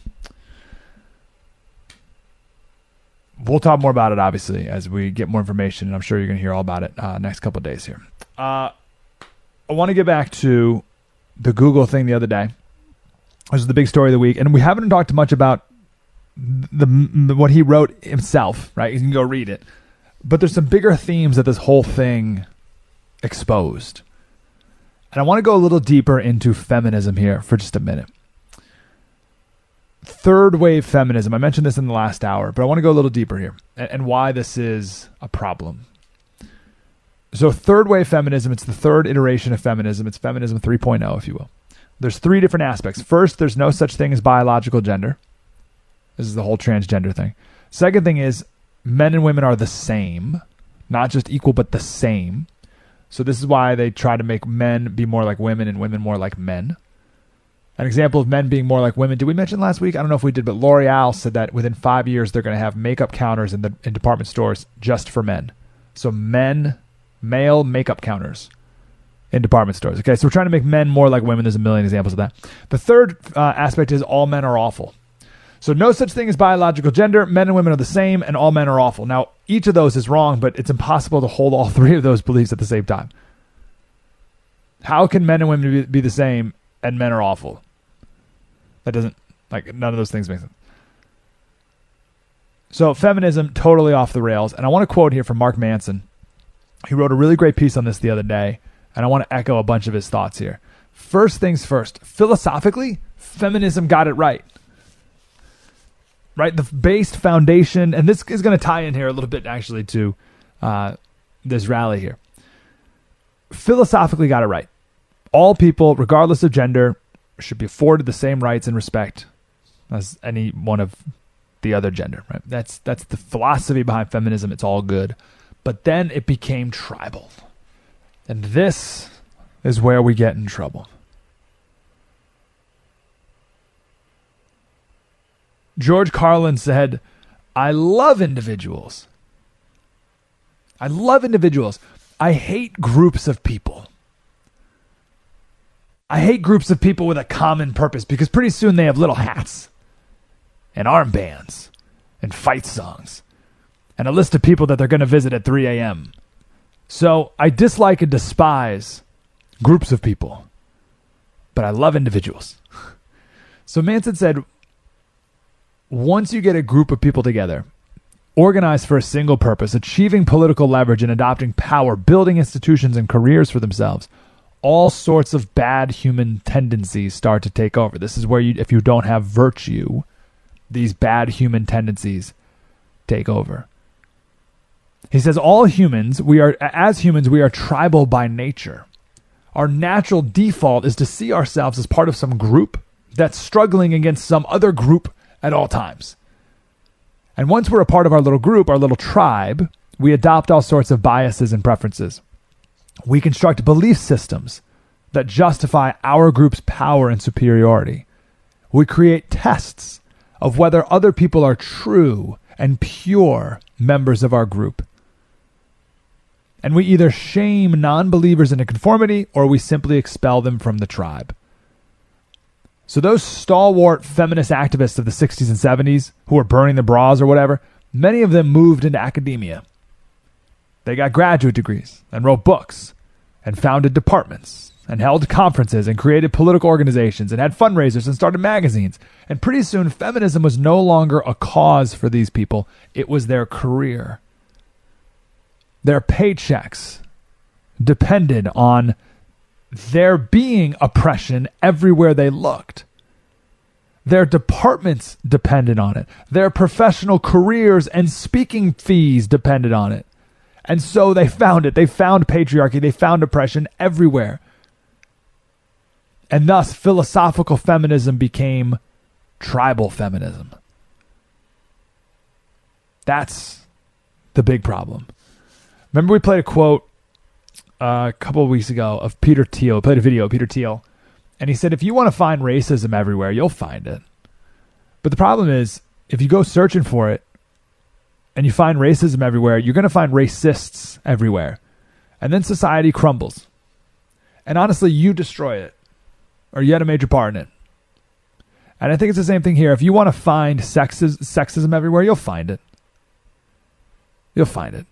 We'll talk more about it, obviously, as we get more information, and I'm sure you're going to hear all about it uh, next couple days here. Uh, I want to get back to the Google thing the other day. This is the big story of the week, and we haven't talked much about the, the what he wrote himself. Right, you can go read it, but there's some bigger themes that this whole thing exposed, and I want to go a little deeper into feminism here for just a minute third wave feminism. I mentioned this in the last hour, but I want to go a little deeper here and, and why this is a problem. So, third wave feminism, it's the third iteration of feminism. It's feminism 3.0, if you will. There's three different aspects. First, there's no such thing as biological gender. This is the whole transgender thing. Second thing is men and women are the same, not just equal, but the same. So, this is why they try to make men be more like women and women more like men. An example of men being more like women. Did we mention last week? I don't know if we did, but L'Oreal said that within five years they're going to have makeup counters in the in department stores just for men. So men male makeup counters in department stores. Okay, so we're trying to make men more like women. There's a million examples of that. The third uh, aspect is all men are awful. So no such thing as biological gender. Men and women are the same, and all men are awful. Now, each of those is wrong, but it's impossible to hold all three of those beliefs at the same time. How can men and women be, the same and men are awful? That doesn't like none of those things make sense. So feminism totally off the rails, and I want to quote here from Mark Manson. He wrote a really great piece on this the other day, and I want to echo a bunch of his thoughts here. First things first, philosophically, feminism got it right. Right, the based foundation, and this is going to tie in here a little bit actually to uh, this rally here. Philosophically, got it right. All people, regardless of gender, should be afforded the same rights and respect as any one of the other gender. Right, that's that's the philosophy behind feminism. It's all good, but then it became tribal, and this is where we get in trouble. George Carlin said, I love individuals. I love individuals. I hate groups of people. I hate groups of people with a common purpose because pretty soon they have little hats and armbands and fight songs and a list of people that they're going to visit at 3 a.m. So I dislike and despise groups of people, but I love individuals. So Manson said, once you get a group of people together, organized for a single purpose, achieving political leverage and adopting power, building institutions and careers for themselves, all sorts of bad human tendencies start to take over. This is where you, if you don't have virtue, these bad human tendencies take over. He says, all humans, we are, as humans, we are tribal by nature. Our natural default is to see ourselves as part of some group that's struggling against some other group at all times. And once we're a part of our little group, our little tribe, we adopt all sorts of biases and preferences. We construct belief systems that justify our group's power and superiority. We create tests of whether other people are true and pure members of our group. And we either shame non believers into conformity or we simply expel them from the tribe. So those stalwart feminist activists of the 60s and 70s who were burning the bras or whatever, many of them moved into academia. They got graduate degrees and wrote books and founded departments and held conferences and created political organizations and had fundraisers and started magazines. And pretty soon feminism was no longer a cause for these people, it was their career. Their paychecks depended on there being oppression everywhere they looked. Their departments depended on it. Their professional careers and speaking fees depended on it. And so they found it. They found patriarchy. They found oppression everywhere. And thus, philosophical feminism became tribal feminism. That's the big problem. Remember, we played a quote Uh, a couple weeks ago of Peter Thiel. played a video of Peter Thiel, and he said, "If you want to find racism everywhere, you'll find it." But the problem is, if you go searching for it, and you find racism everywhere, you're going to find racists everywhere, and then society crumbles. And honestly, you destroy it, or you had a major part in it. And I think it's the same thing here. If you want to find sexism everywhere, you'll find it. You'll find it.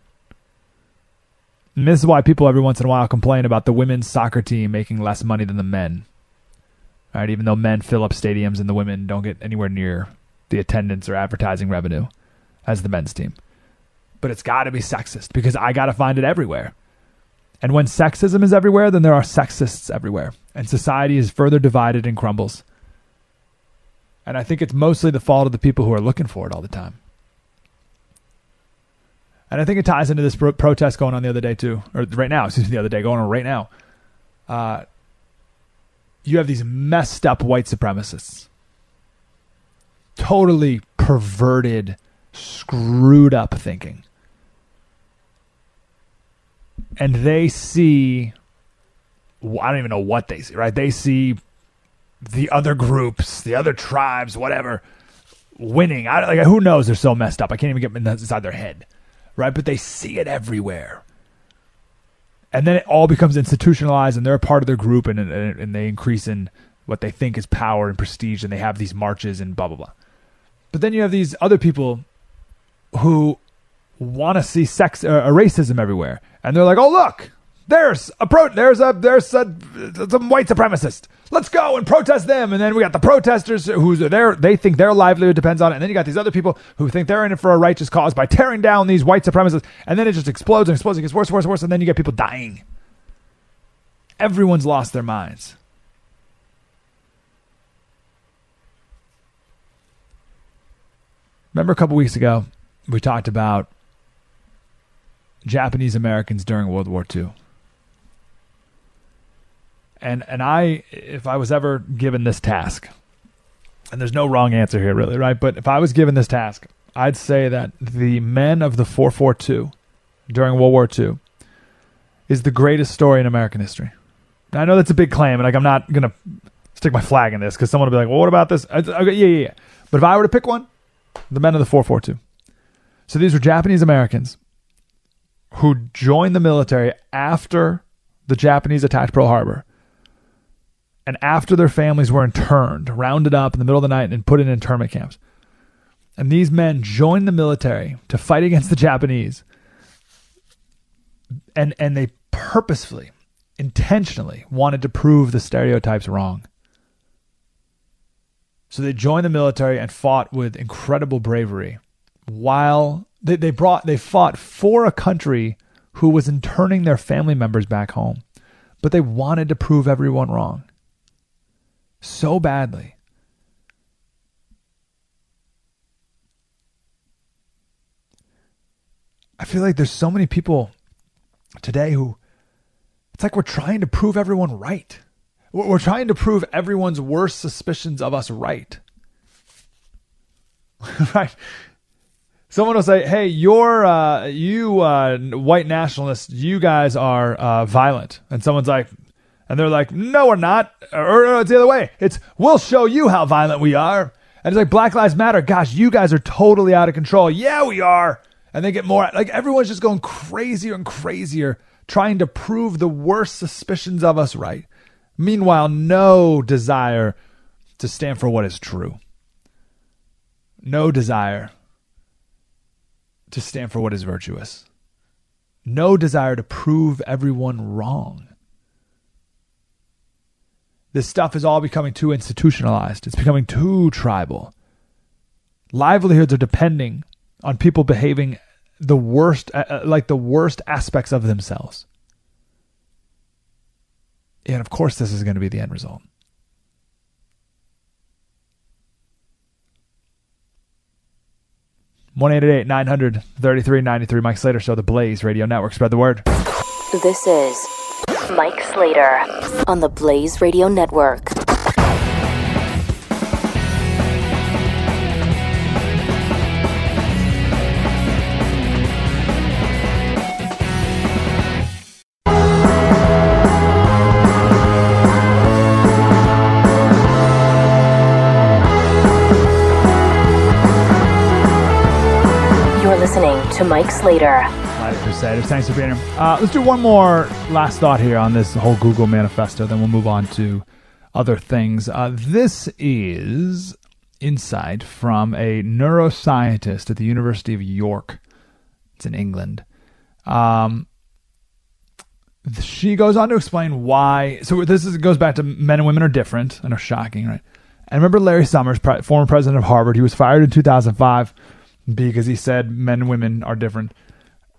And this is why people every once in a while complain about the women's soccer team making less money than the men. Right, even though men fill up stadiums and the women don't get anywhere near the attendance or advertising revenue as the men's team. But it's got to be sexist because I got to find it everywhere. And when sexism is everywhere, then there are sexists everywhere. And society is further divided and crumbles. And I think it's mostly the fault of the people who are looking for it all the time. And I think it ties into this pro- protest going on the other day too, or right now. Excuse me, the other day going on right now. Uh, you have these messed up white supremacists, totally perverted, screwed up thinking, and they see. I don't even know what they see. Right? They see the other groups, the other tribes, whatever, winning. I like who knows? They're so messed up. I can't even get inside their head right? But they see it everywhere. and then it all becomes institutionalized, and they're a part of their group, and and, and they increase in what they think is power and prestige, and they have these marches and blah blah blah. But then you have these other people who want to see sex uh, uh, racism everywhere, and they're like, "Oh look, there's a pro, there's a there's a, some white supremacist. Let's go and protest them." And then we got the protesters who's there. They think their livelihood depends on it, and then you got these other people who think they're in it for a righteous cause by tearing down these white supremacists, and then it just explodes and explodes. It gets worse, worse, worse, and then you get people dying. Everyone's lost their minds. Remember a couple weeks ago, we talked about Japanese Americans during World War II. And and I if I was ever given this task, and there's no wrong answer here really, right? But if I was given this task, I'd say that the men of the 442 during World War II is the greatest story in American history. Now, I know that's a big claim, and like I'm not gonna stick my flag in this because someone will be like, "Well, what about this?" I, okay, yeah, yeah, yeah. But if I were to pick one, the men of the 442. So these were Japanese Americans who joined the military after the Japanese attacked Pearl Harbor and after their families were interned, rounded up in the middle of the night and put in internment camps. And these men joined the military to fight against the Japanese. And and they purposefully, intentionally wanted to prove the stereotypes wrong. So they joined the military and fought with incredible bravery while they, they brought they fought for a country who was interning their family members back home. But they wanted to prove everyone wrong. So badly. I feel like there's so many people today who it's like we're trying to prove everyone right. We're trying to prove everyone's worst suspicions of us right. right? Someone will say, "Hey, you're uh, you uh, white nationalists. You guys are uh, violent," and someone's like, and they're like, "No, we're not," or, or it's the other way. It's we'll show you how violent we are. And it's like Black Lives Matter. Gosh, you guys are totally out of control. Yeah, we are. And they get more like everyone's just going crazier and crazier, trying to prove the worst suspicions of us right. Meanwhile, no desire to stand for what is true. No desire to stand for what is virtuous. No desire to prove everyone wrong. This stuff is all becoming too institutionalized. It's becoming too tribal. Livelihoods are depending on people behaving the worst, uh, uh like the worst aspects of themselves. And of course, this is going to be the end result. One eight eight eight nine hundred thirty three ninety three. Mike Slater Show, the Blaze Radio Network. Spread the word. This is Mike Slater on the Blaze Radio Network. You're listening to Mike Slater. Light Crusaders. Thanks for being here. Uh, let's do one more last thought here on this whole Google manifesto, then we'll move on to other things. Uh, this is insight from a neuroscientist at the University of York. It's in England. Um, she goes on to explain why. So this is, goes back to men and women are different. I know, shocking, right? And remember Larry Summers, former president of Harvard. He was fired in 2005 because he said men and women are different.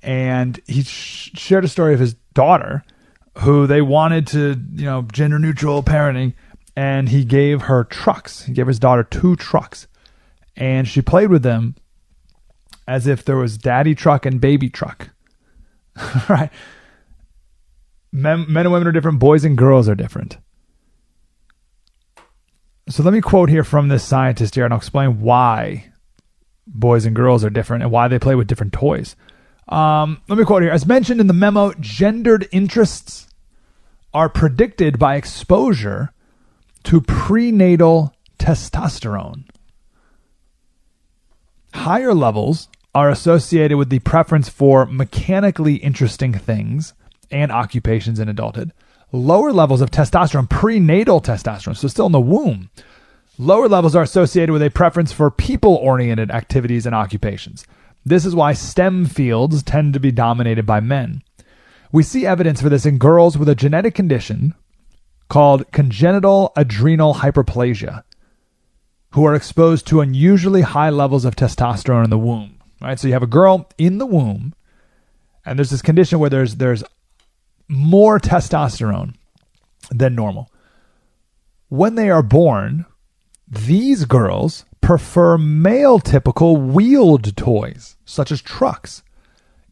And he sh- shared a story of his daughter who they wanted to, you know, gender neutral parenting. And he gave her trucks. He gave his daughter two trucks. And she played with them as if there was daddy truck and baby truck. right? Men, men and women are different, boys and girls are different. So let me quote here from this scientist here and I'll explain why boys and girls are different and why they play with different toys. Um, let me quote here. As mentioned in the memo, gendered interests are predicted by exposure to prenatal testosterone. Higher levels are associated with the preference for mechanically interesting things and occupations in adulthood. Lower levels of testosterone, prenatal testosterone, so still in the womb. Lower levels are associated with a preference for people oriented activities and occupations. This is why STEM fields tend to be dominated by men. We see evidence for this in girls with a genetic condition called congenital adrenal hyperplasia who are exposed to unusually high levels of testosterone in the womb. Right? So you have a girl in the womb and there's this condition where there's there's more testosterone than normal. When they are born, these girls prefer male typical wheeled toys, such as trucks,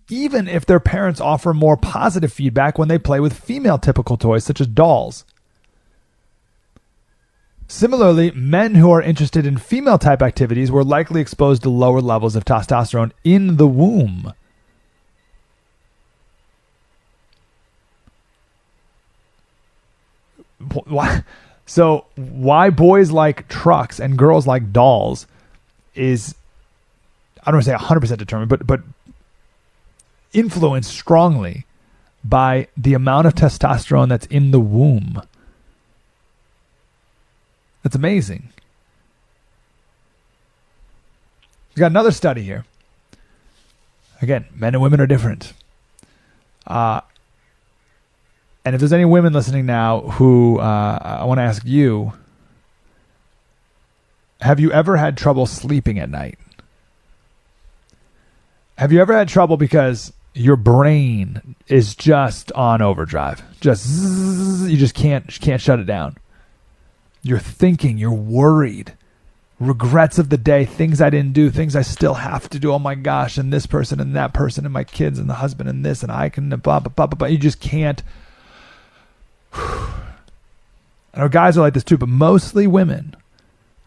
even if their parents offer more positive feedback when they play with female typical toys, such as dolls. Similarly, men who are interested in female type activities were likely exposed to lower levels of testosterone in the womb. why so why boys like trucks and girls like dolls is I don't want to say 100% determined but but influenced strongly by the amount of testosterone that's in the womb. That's amazing. We got another study here. Again, men and women are different. Uh, and if there's any women listening now who uh, I want to ask you, have you ever had trouble sleeping at night? Have you ever had trouble because your brain is just on overdrive? Just zzz, you just can't can't shut it down. You're thinking, you're worried. Regrets of the day, things I didn't do, things I still have to do. Oh my gosh, and this person and that person and my kids and the husband and this and I can blah blah blah blah. blah. You just can't I know guys are like this too, but mostly women.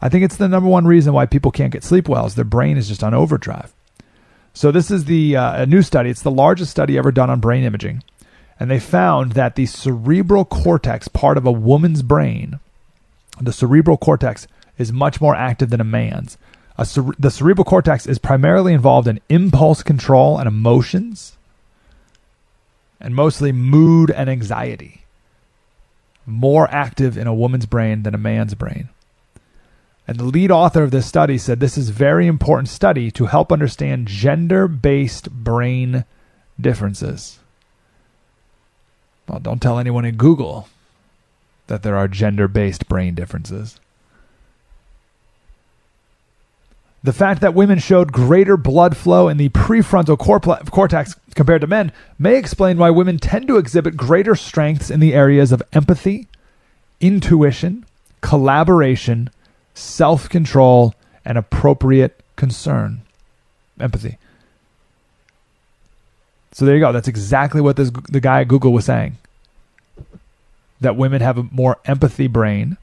I think it's the number one reason why people can't get sleep well is their brain is just on overdrive. So this is the uh, a new study. It's the largest study ever done on brain imaging, and they found that the cerebral cortex part of a woman's brain, the cerebral cortex, is much more active than a man's. A cere- the cerebral cortex is primarily involved in impulse control and emotions, and mostly mood and anxiety more active in a woman's brain than a man's brain. And the lead author of this study said this is very important study to help understand gender-based brain differences. Well, don't tell anyone in Google that there are gender-based brain differences. The fact that women showed greater blood flow in the prefrontal cortex compared to men may explain why women tend to exhibit greater strengths in the areas of empathy, intuition, collaboration, self control, and appropriate concern. Empathy. So there you go. That's exactly what this, the guy at Google was saying. That women have a more empathy brain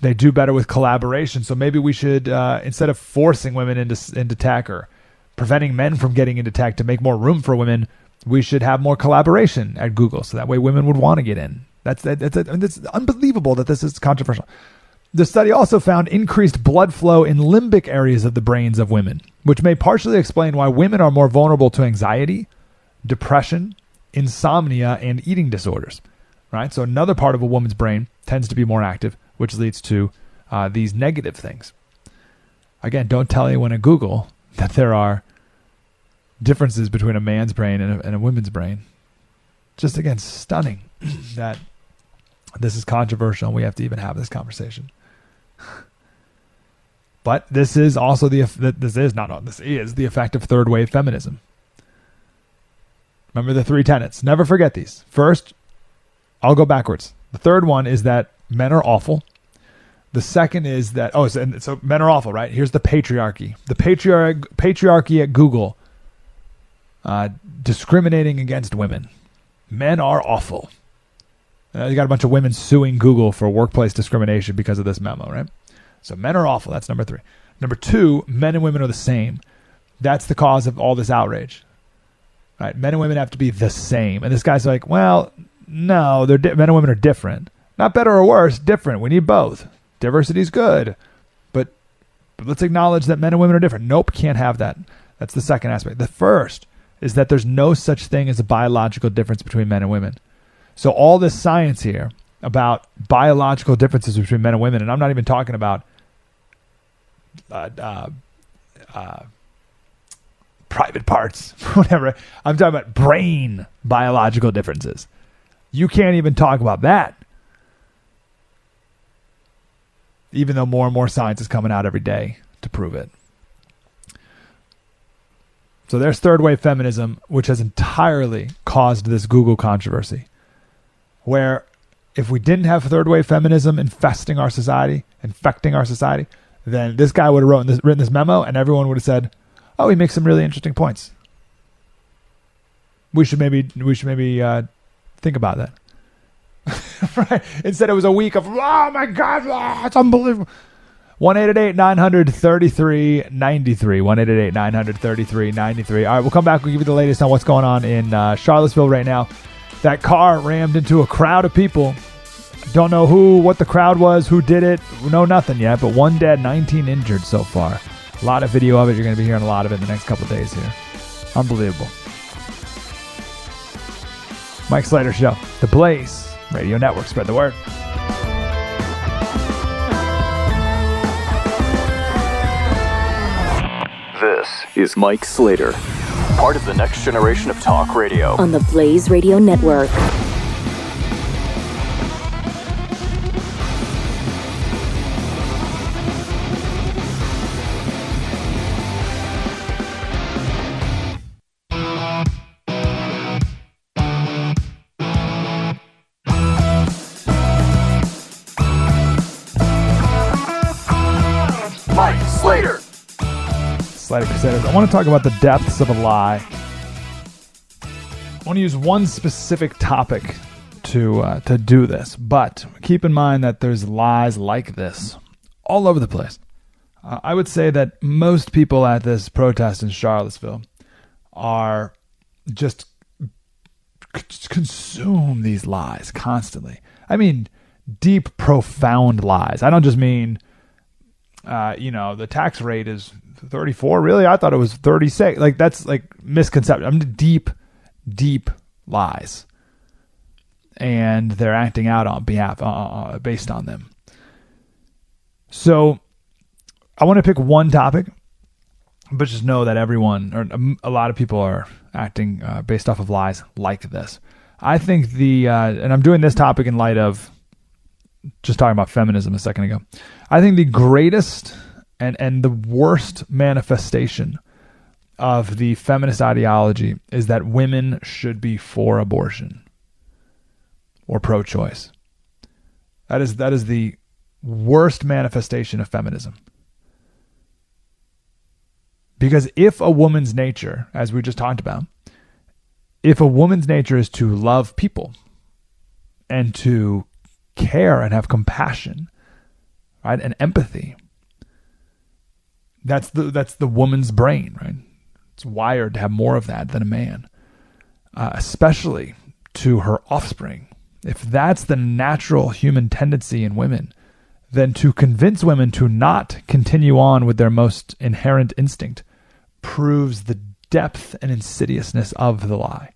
they do better with collaboration. So maybe we should, uh, instead of forcing women into into tech or preventing men from getting into tech to make more room for women, we should have more collaboration at Google. So that way, women would want to get in. That's that's, that's, that's unbelievable that this is controversial. The study also found increased blood flow in limbic areas of the brains of women, which may partially explain why women are more vulnerable to anxiety, depression, insomnia, and eating disorders. Right? So another part of a woman's brain tends to be more active which leads to uh, these negative things. Again, don't tell anyone at Google that there are differences between a man's brain and a, and a woman's brain. Just again, stunning that this is controversial and we have to even have this conversation. but this is also the this is not this is the effect of third wave feminism. Remember the three tenets. Never forget these. First, I'll go backwards. The third one is that men are awful. The second is that oh, so, so men are awful, right? Here's the patriarchy. The patriarch patriarchy at Google, uh, discriminating against women. Men are awful. Uh, you got a bunch of women suing Google for workplace discrimination because of this memo, right? So men are awful. That's number three. Number two, men and women are the same. That's the cause of all this outrage. Right? Men and women have to be the same. And this guy's like, well, no, they're di- men and women are different. Not better or worse, different. We need both. Diversity is good, but, but let's acknowledge that men and women are different. Nope, can't have that. That's the second aspect. The first, is that there's no such thing as a biological difference between men and women. So all this science here about biological differences between men and women, and I'm not even talking about uh, uh, uh, private parts, whatever. I'm talking about brain biological differences. You can't even talk about that. Even though more and more science is coming out every day to prove it. So there's third wave feminism, which has entirely caused this Google controversy. Where if we didn't have third wave feminism infesting our society, infecting our society, then this guy would have written this, written this memo and everyone would have said, oh, he makes some really interesting points. We should maybe we should maybe uh, think about that. right? Instead, it was a week of oh my god, oh, it's unbelievable. One eight eight nine hundred thirty three ninety three. One eight eight nine hundred thirty three ninety three. All right, we'll come back. We'll give you the latest on what's going on in uh, Charlottesville right now. That car rammed into a crowd of people. Don't know who, what the crowd was, who did it. Know nothing yet, but one dead, 19 injured so far. A lot of video of it. You're going to be hearing a lot of it in the next couple days here. Unbelievable. Mike Slater Show, The Blaze Radio Network. Spread the word. This is Mike Slater, part of the next generation of talk radio. On the Blaze Radio Network. Crusaders. I want to talk about the depths of a lie. I want to use one specific topic to uh, to do this, but keep in mind that there's lies like this all over the place. Uh, I would say that most people at this protest in Charlottesville are just c- consume these lies constantly. I mean, deep, profound lies. I don't just mean uh, you know, the tax rate is 34. Really? I thought it was 36. Like, that's like misconception. I'm deep, deep lies. And they're acting out on behalf, uh, uh, based on them. So, I want to pick one topic, but just know that everyone, or um, a lot of people are acting uh, based off of lies like this. I think the, uh, and I'm doing this topic in light of just talking about feminism a second ago. I think the greatest and and the worst manifestation of the feminist ideology is that women should be for abortion or pro-choice. That is that is the worst manifestation of feminism. Because if a woman's nature, as we just talked about, if a woman's nature is to love people and to care and have compassion, right, and empathy. That's the that's the woman's brain, right? It's wired to have more of that than a man, uh, especially to her offspring. If that's the natural human tendency in women, then to convince women to not continue on with their most inherent instinct proves the depth and insidiousness of the lie.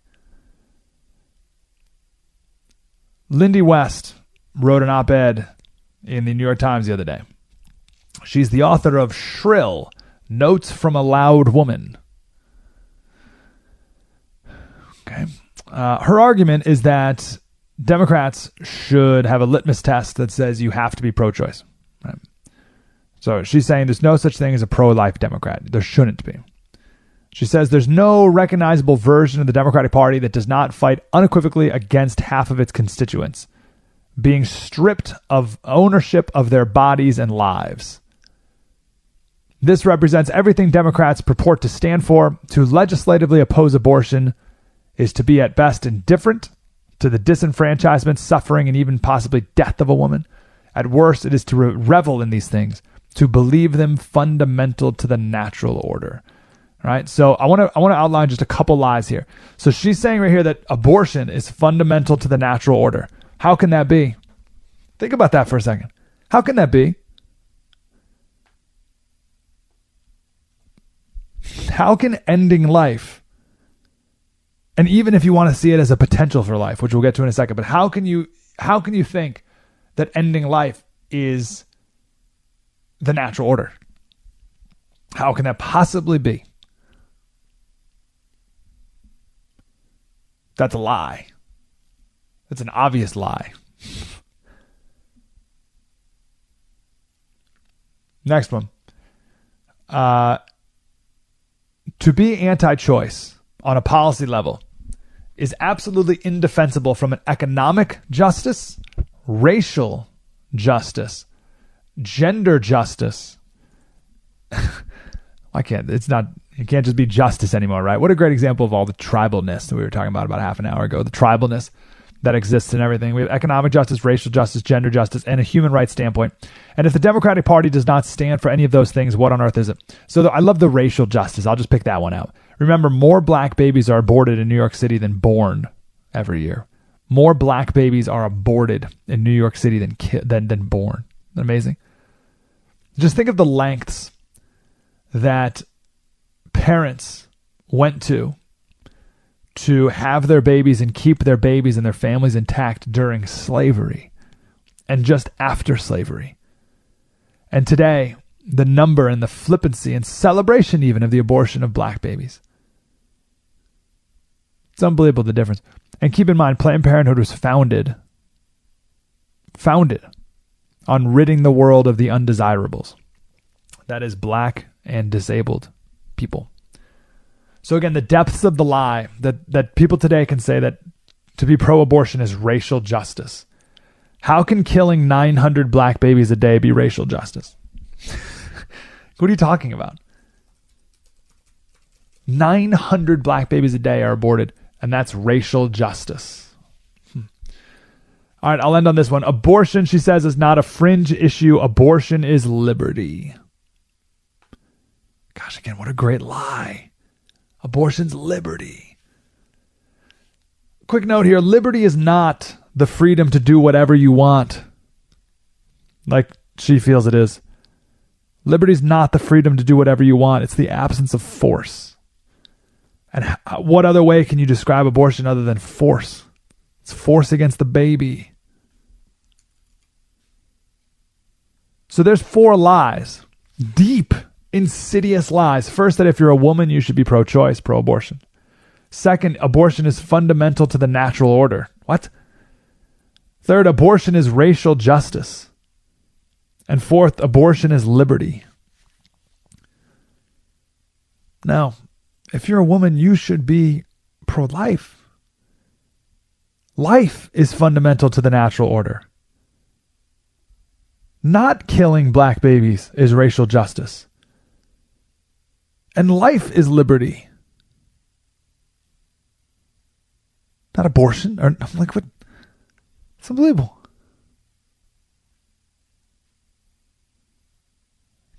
Lindy West wrote an op ed in the New York Times the other day. She's the author of Shrill Notes from a Loud Woman. Okay. Uh, her argument is that Democrats should have a litmus test that says you have to be pro choice. Right? So she's saying there's no such thing as a pro life Democrat. There shouldn't be. She says there's no recognizable version of the Democratic Party that does not fight unequivocally against half of its constituents being stripped of ownership of their bodies and lives. This represents everything Democrats purport to stand for. To legislatively oppose abortion is to be at best indifferent to the disenfranchisement, suffering, and even possibly death of a woman. At worst, it is to revel in these things, to believe them fundamental to the natural order. Right. So I want to I want to outline just a couple lies here. So she's saying right here that abortion is fundamental to the natural order. How can that be? Think about that for a second. How can that be? How can ending life And even if you want to see it as a potential for life, which we'll get to in a second, but how can you how can you think that ending life is the natural order? How can that possibly be? That's a lie. That's an obvious lie. Next one. Uh, to be anti choice on a policy level is absolutely indefensible from an economic justice, racial justice, gender justice. I can't, it's not, it can't just be justice anymore, right? What a great example of all the tribalness that we were talking about about half an hour ago. The tribalness that exists in everything. We have economic justice, racial justice, gender justice, and a human rights standpoint. And if the Democratic Party does not stand for any of those things, what on earth is it? So the, I love the racial justice. I'll just pick that one out. Remember, more black babies are aborted in New York City than born every year. More black babies are aborted in New York City than ki- than than born. Amazing. Just think of the lengths that parents went to to have their babies and keep their babies and their families intact during slavery and just after slavery. And today, the number and the flippancy and celebration even of the abortion of black babies. It's unbelievable the difference. And keep in mind, Planned Parenthood was founded founded on ridding the world of the undesirables. That is black and disabled people. So again, the depths of the lie that that people today can say that to be pro-abortion is racial justice. How can killing 900 black babies a day be racial justice? what are you talking about? 900 black babies a day are aborted, and that's racial justice. Hmm. All right, I'll end on this one. Abortion, she says, is not a fringe issue. Abortion is liberty. Gosh, again, what a great lie. Abortion's liberty. Quick note here liberty is not the freedom to do whatever you want, like she feels it is. Liberty is not the freedom to do whatever you want, it's the absence of force. And uh, what other way can you describe abortion other than force? It's force against the baby. So there's four lies, deep insidious lies. First, that if you're a woman, you should be pro choice, pro abortion. Second, abortion is fundamental to the natural order. What? Third, abortion is racial justice. And fourth, abortion is liberty. Now, if you're a woman, you should be pro life. Life is fundamental to the natural order. Not killing black babies is racial justice. And life is liberty. Not abortion. Or I'm like, what? It's unbelievable.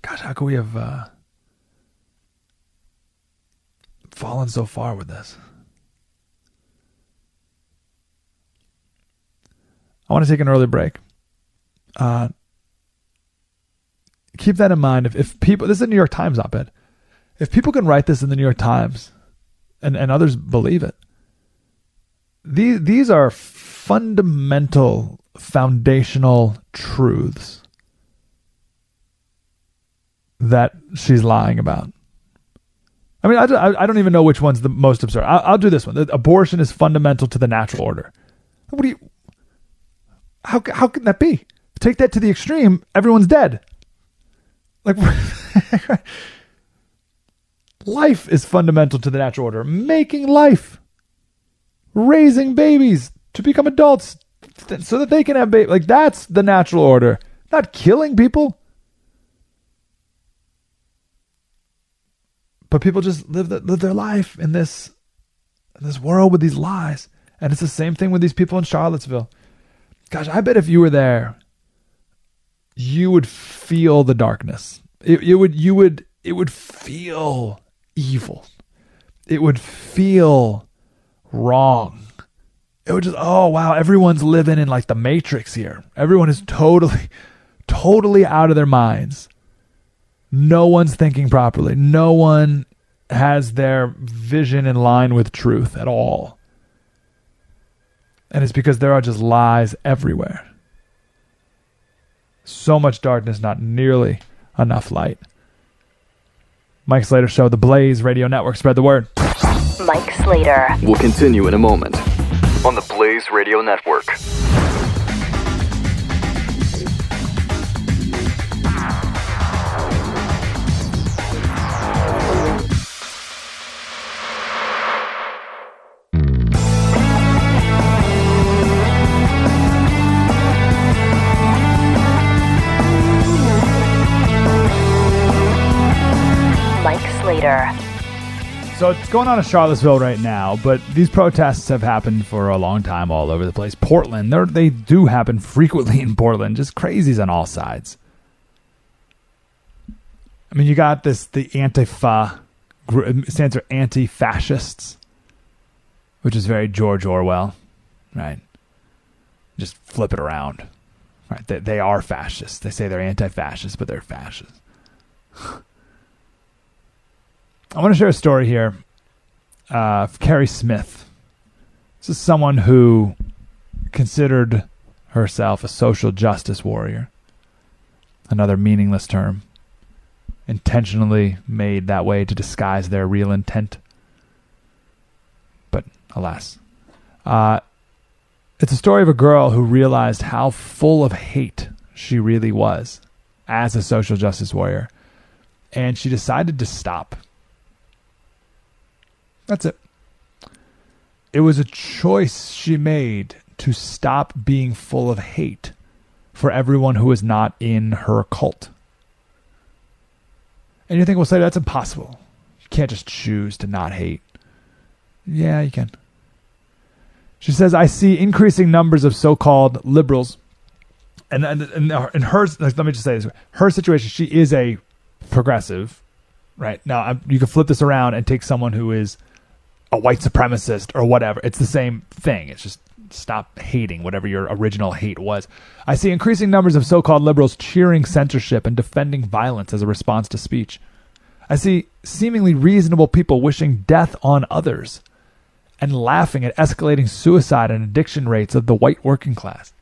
Gosh, how could we have uh, fallen so far with this? I want to take an early break. Uh, keep that in mind. If, if people, this is a New York Times op ed if people can write this in the New York Times and, and others believe it, these these are fundamental, foundational truths that she's lying about. I mean, I, I don't even know which one's the most absurd. I'll, I'll do this one. Abortion is fundamental to the natural order. What do you? How how can that be? Take that to the extreme. Everyone's dead. Like. Life is fundamental to the natural order. Making life, raising babies to become adults so that they can have babies. Like, that's the natural order, not killing people. But people just live, the, live their life in this, in this world with these lies. And it's the same thing with these people in Charlottesville. Gosh, I bet if you were there, you would feel the darkness. It, it would you would it would feel evil. It would feel wrong. It would just, oh, wow, everyone's living in like the matrix here. Everyone is totally, totally out of their minds. No one's thinking properly. No one has their vision in line with truth at all. And it's because there are just lies everywhere. So much darkness, not nearly enough light. Mike Slater Show, The Blaze Radio Network. Spread the word. Mike Slater. We'll continue in a moment on the Blaze Radio Network. So it's going on in Charlottesville right now, but these protests have happened for a long time all over the place. Portland, they're, do happen frequently in Portland, just crazies on all sides. I mean, you got this the Antifa stands for anti-fascists, which is very George Orwell, right? Just flip it around, right? They, they are fascists. They say they're anti-fascists, but they're fascists. I want to share a story here uh, of Carrie Smith. This is someone who considered herself a social justice warrior. Another meaningless term. Intentionally made that way to disguise their real intent. But alas. Uh, it's a story of a girl who realized how full of hate she really was as a social justice warrior. And she decided to stop. That's it. It was a choice she made to stop being full of hate for everyone who is not in her cult. And you think, well, say that's impossible. You can't just choose to not hate. Yeah, you can. She says, I see increasing numbers of so called liberals. And, and, and in her, let me just say this her situation, she is a progressive, right? Now, I'm, you can flip this around and take someone who is a white supremacist or whatever. It's the same thing. It's just stop hating whatever your original hate was. I see increasing numbers of so called liberals cheering censorship and defending violence as a response to speech. I see seemingly reasonable people wishing death on others and laughing at escalating suicide and addiction rates of the white working class.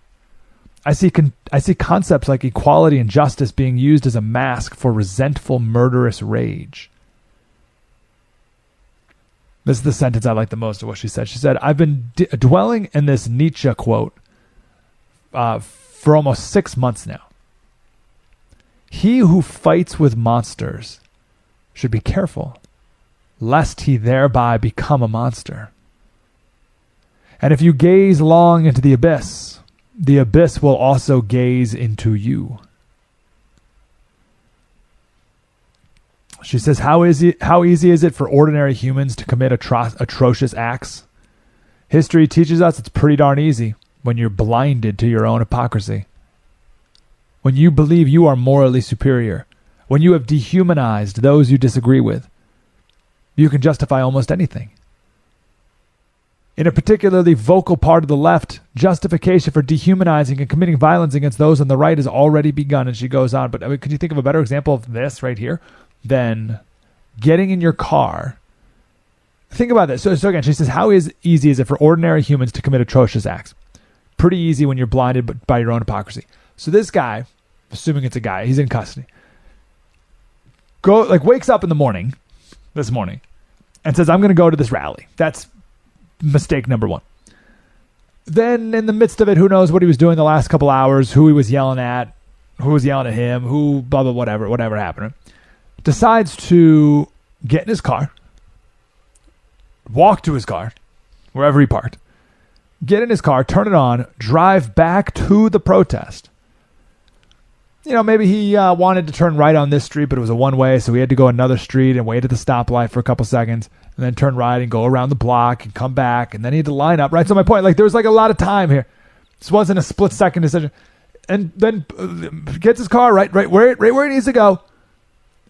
I see con- I see concepts like equality and justice being used as a mask for resentful murderous rage. This is the sentence I like the most of what she said. She said, I've been d- dwelling in this Nietzsche quote uh, for almost six months now. He who fights with monsters should be careful, lest he thereby become a monster. And if you gaze long into the abyss, the abyss will also gaze into you. She says, "How is? How easy is it for ordinary humans to commit atro- atrocious acts? History teaches us it's pretty darn easy when you're blinded to your own hypocrisy. When you believe you are morally superior, when you have dehumanized those you disagree with, you can justify almost anything." In a particularly vocal part of the left, justification for dehumanizing and committing violence against those on the right has already begun. And she goes on, but I mean, could you think of a better example of this right here? Than getting in your car. Think about this. So, so again, she says, how is easy is it for ordinary humans to commit atrocious acts? Pretty easy when you're blinded by your own hypocrisy. So this guy, assuming it's a guy, he's in custody. Go like wakes up in the morning, this morning, and says, "I'm going to go to this rally." That's mistake number one. Then, in the midst of it, who knows what he was doing the last couple hours? Who he was yelling at? Who was yelling at him? Who blah blah whatever whatever happened decides to get in his car, walk to his car, wherever he parked, get in his car, turn it on, drive back to the protest. You know, maybe he uh, wanted to turn right on this street, but it was a one way, so he had to go another street and wait at the stoplight for a couple seconds, and then turn right and go around the block and come back, and then he had to line up, right? So, my point, like, there was like a lot of time here. This wasn't a split second decision. And then uh, gets his car right, right where, right where it needs to go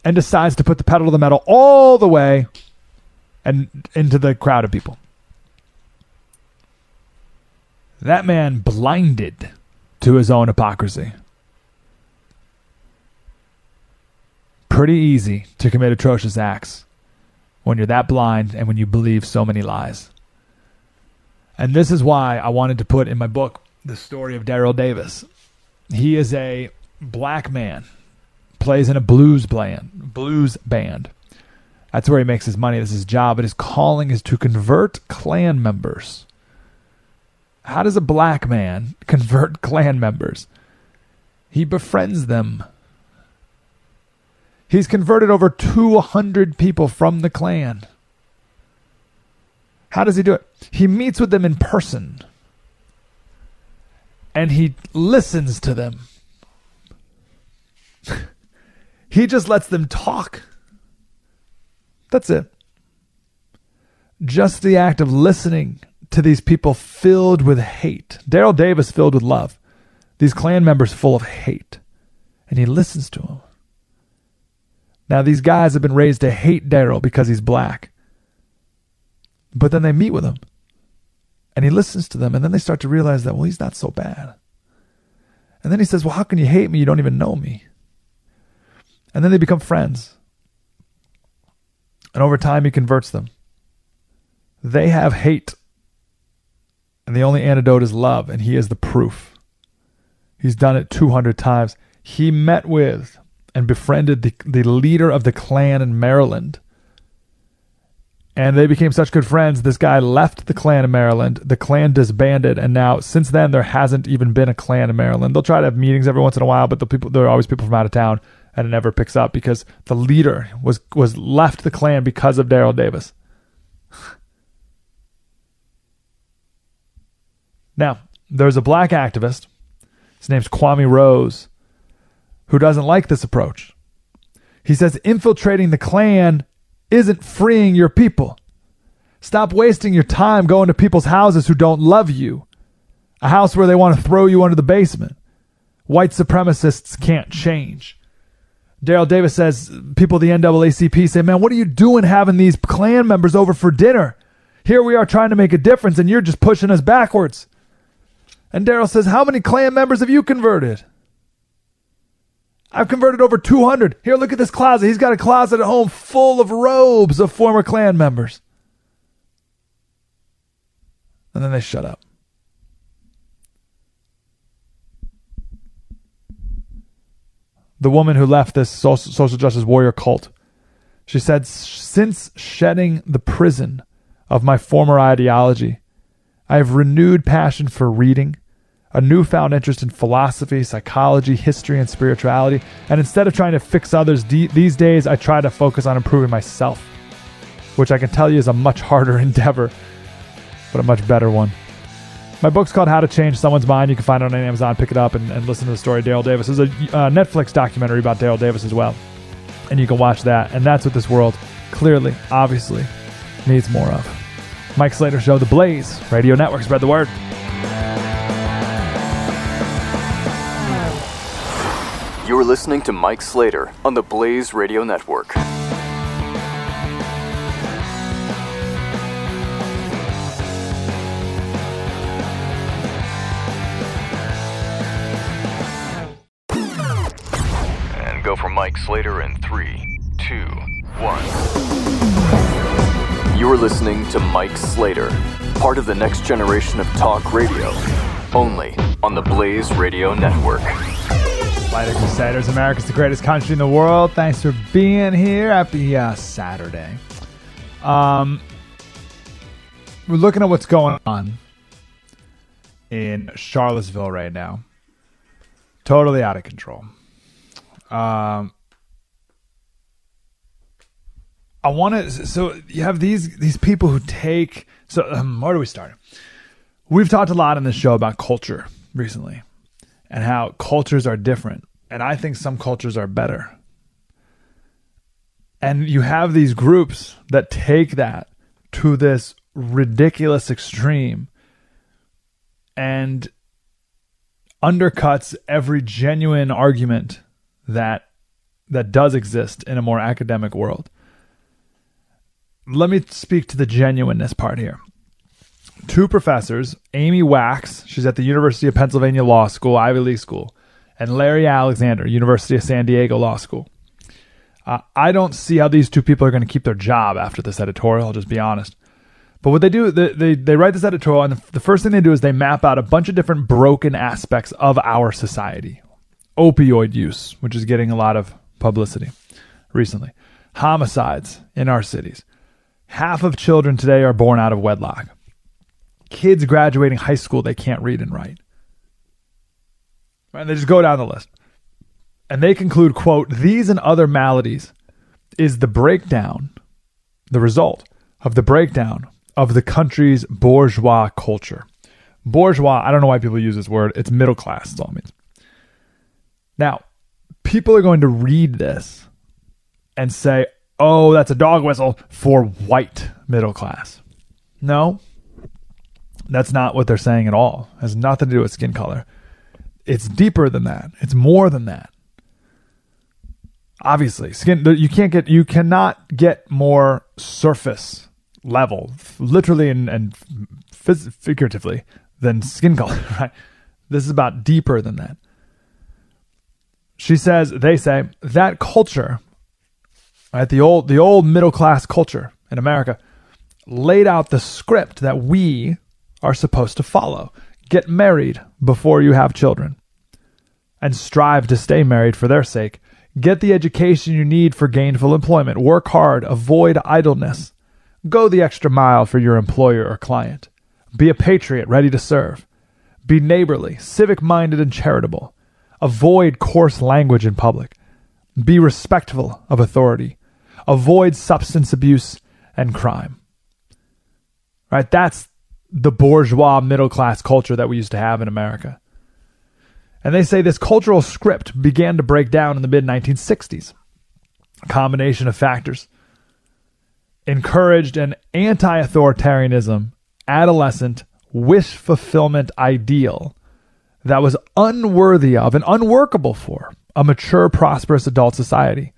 and decides to put the pedal to the metal all the way and into the crowd of people. That man blinded to his own hypocrisy. Pretty easy to commit atrocious acts when you're that blind and when you believe so many lies. And this is why I wanted to put in my book the story of Daryl Davis. He is a black man, plays in a blues band, blues band. That's where he makes his money. This is his job. But his calling is to convert Klan members. How does a black man convert Klan members? He befriends them. He's converted over 200 people from the Klan. How does he do it? He meets with them in person and he listens to them. he just lets them talk. That's it. Just the act of listening to these people filled with hate. Daryl Davis filled with love. These Klan members full of hate. And he listens to them. Now, these guys have been raised to hate Daryl because he's black. But then they meet with him. And he listens to them. And then they start to realize that, well, he's not so bad. And then he says, well, how can you hate me? You don't even know me. And then they become friends. And over time, he converts them. They have hate. And the only antidote is love. And he is the proof. He's done it 200 times. He met with and befriended the, the leader of the Klan in Maryland. And they became such good friends. This guy left the Klan in Maryland. The Klan disbanded, and now since then there hasn't even been a Klan in Maryland. They'll try to have meetings every once in a while, but the people there are always people from out of town, and it never picks up because the leader was was left the Klan because of Daryl Davis. now there's a black activist. His name's Kwame Rose who doesn't like this approach. He says infiltrating the Klan isn't freeing your people. Stop wasting your time going to people's houses who don't love you. A house where they want to throw you under the basement. White supremacists can't change. Daryl Davis says people the NAACP say, Man, what are you doing having these Klan members over for dinner? Here we are trying to make a difference and you're just pushing us backwards. And Daryl says, How many Klan members have you converted? I've converted over 200. Here, look at this closet. He's got a closet at home full of robes of former Klan members. And then they shut up. The woman who left this social justice warrior cult, she said, Since shedding the prison of my former ideology, I have renewed passion for reading a newfound interest in philosophy, psychology, history, and spirituality. And instead of trying to fix others de- these days, I try to focus on improving myself, which I can tell you is a much harder endeavor, but a much better one. My book's called How to Change Someone's Mind. You can find it on Amazon. Pick it up and, and listen to the story Daryl Davis. There's a uh, Netflix documentary about Daryl Davis as well. And you can watch that. And that's what this world clearly, obviously, needs more of. Mike Slater Show, The Blaze Radio Network. Spread the word. You're listening to Mike Slater on the Blaze Radio Network. Mike Slater in three, two, one. You're listening to Mike Slater, part of the next generation of talk radio, only on the Blaze Radio Network. Slater Crusaders, America's the greatest country in the world. Thanks for being here. Happy uh, Saturday. Um, we're looking at what's going on in Charlottesville right now. Totally out of control. Um, I want to. So you have these these people who take. So um, where do we start? We've talked a lot in this show about culture recently and how cultures are different. And I think some cultures are better. And you have these groups that take that to this ridiculous extreme and undercuts every genuine argument that that does exist in a more academic world. Let me speak to the genuineness part here two professors, Amy Wax, she's at the University of Pennsylvania Law School, Ivy League School, and Larry Alexander, University of San Diego Law School. Uh, I don't see how these two people are going to keep their job after this editorial. I'll just be honest. But what they do, they, they, they write this editorial, and the, the first thing they do is they map out a bunch of different broken aspects of our society. Opioid use, which is getting a lot of publicity recently, homicides in our cities. Half of children today are born out of wedlock. Kids graduating high school, they can't read and write. And they just go down the list. And they conclude, quote, these and other maladies is the breakdown, the result of the breakdown of the country's bourgeois culture. Bourgeois, I don't know why people use this word. It's middle class, that's all it means. Now, people are going to read this and say, oh, that's a dog whistle for white middle class. No, that's not what they're saying at all. It has nothing to do with skin color. It's deeper than that. It's more than that. Obviously, skin you can't get you cannot get more surface level, literally and, and phys- figuratively, than skin color, right? This is about deeper than that. She says, they say that culture, right, the old the old middle class culture in America, laid out the script that we are supposed to follow. Get married before you have children, and strive to stay married for their sake. Get the education you need for gainful employment. Work hard. Avoid idleness. Go the extra mile for your employer or client. Be a patriot ready to serve. Be neighborly, civic minded, and charitable. Avoid coarse language in public. Be respectful of authority. Avoid substance abuse and crime. Right? That's the bourgeois middle class culture that we used to have in America. And they say this cultural script began to break down in the mid 1960s. A combination of factors encouraged an anti authoritarianism, adolescent, wish fulfillment ideal that was unworthy of and unworkable for a mature, prosperous adult society.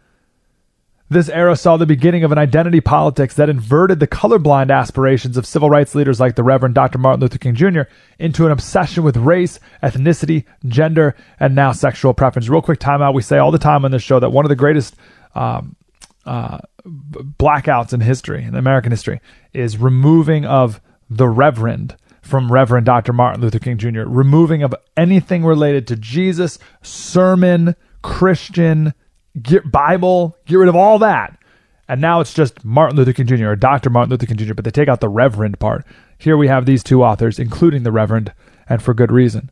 This era saw the beginning of an identity politics that inverted the colorblind aspirations of civil rights leaders like the Reverend Dr. Martin Luther King Jr. into an obsession with race, ethnicity, gender, and now sexual preference. Real quick timeout. We say all the time on this show that one of the greatest um, uh, blackouts in history, in American history, is removing of the Reverend from Reverend Dr. Martin Luther King Jr., removing of anything related to Jesus, sermon, Christian, get Bible, get rid of all that. And now it's just Martin Luther King Jr. or Dr. Martin Luther King Jr., but they take out the Reverend part. Here we have these two authors, including the Reverend, and for good reason.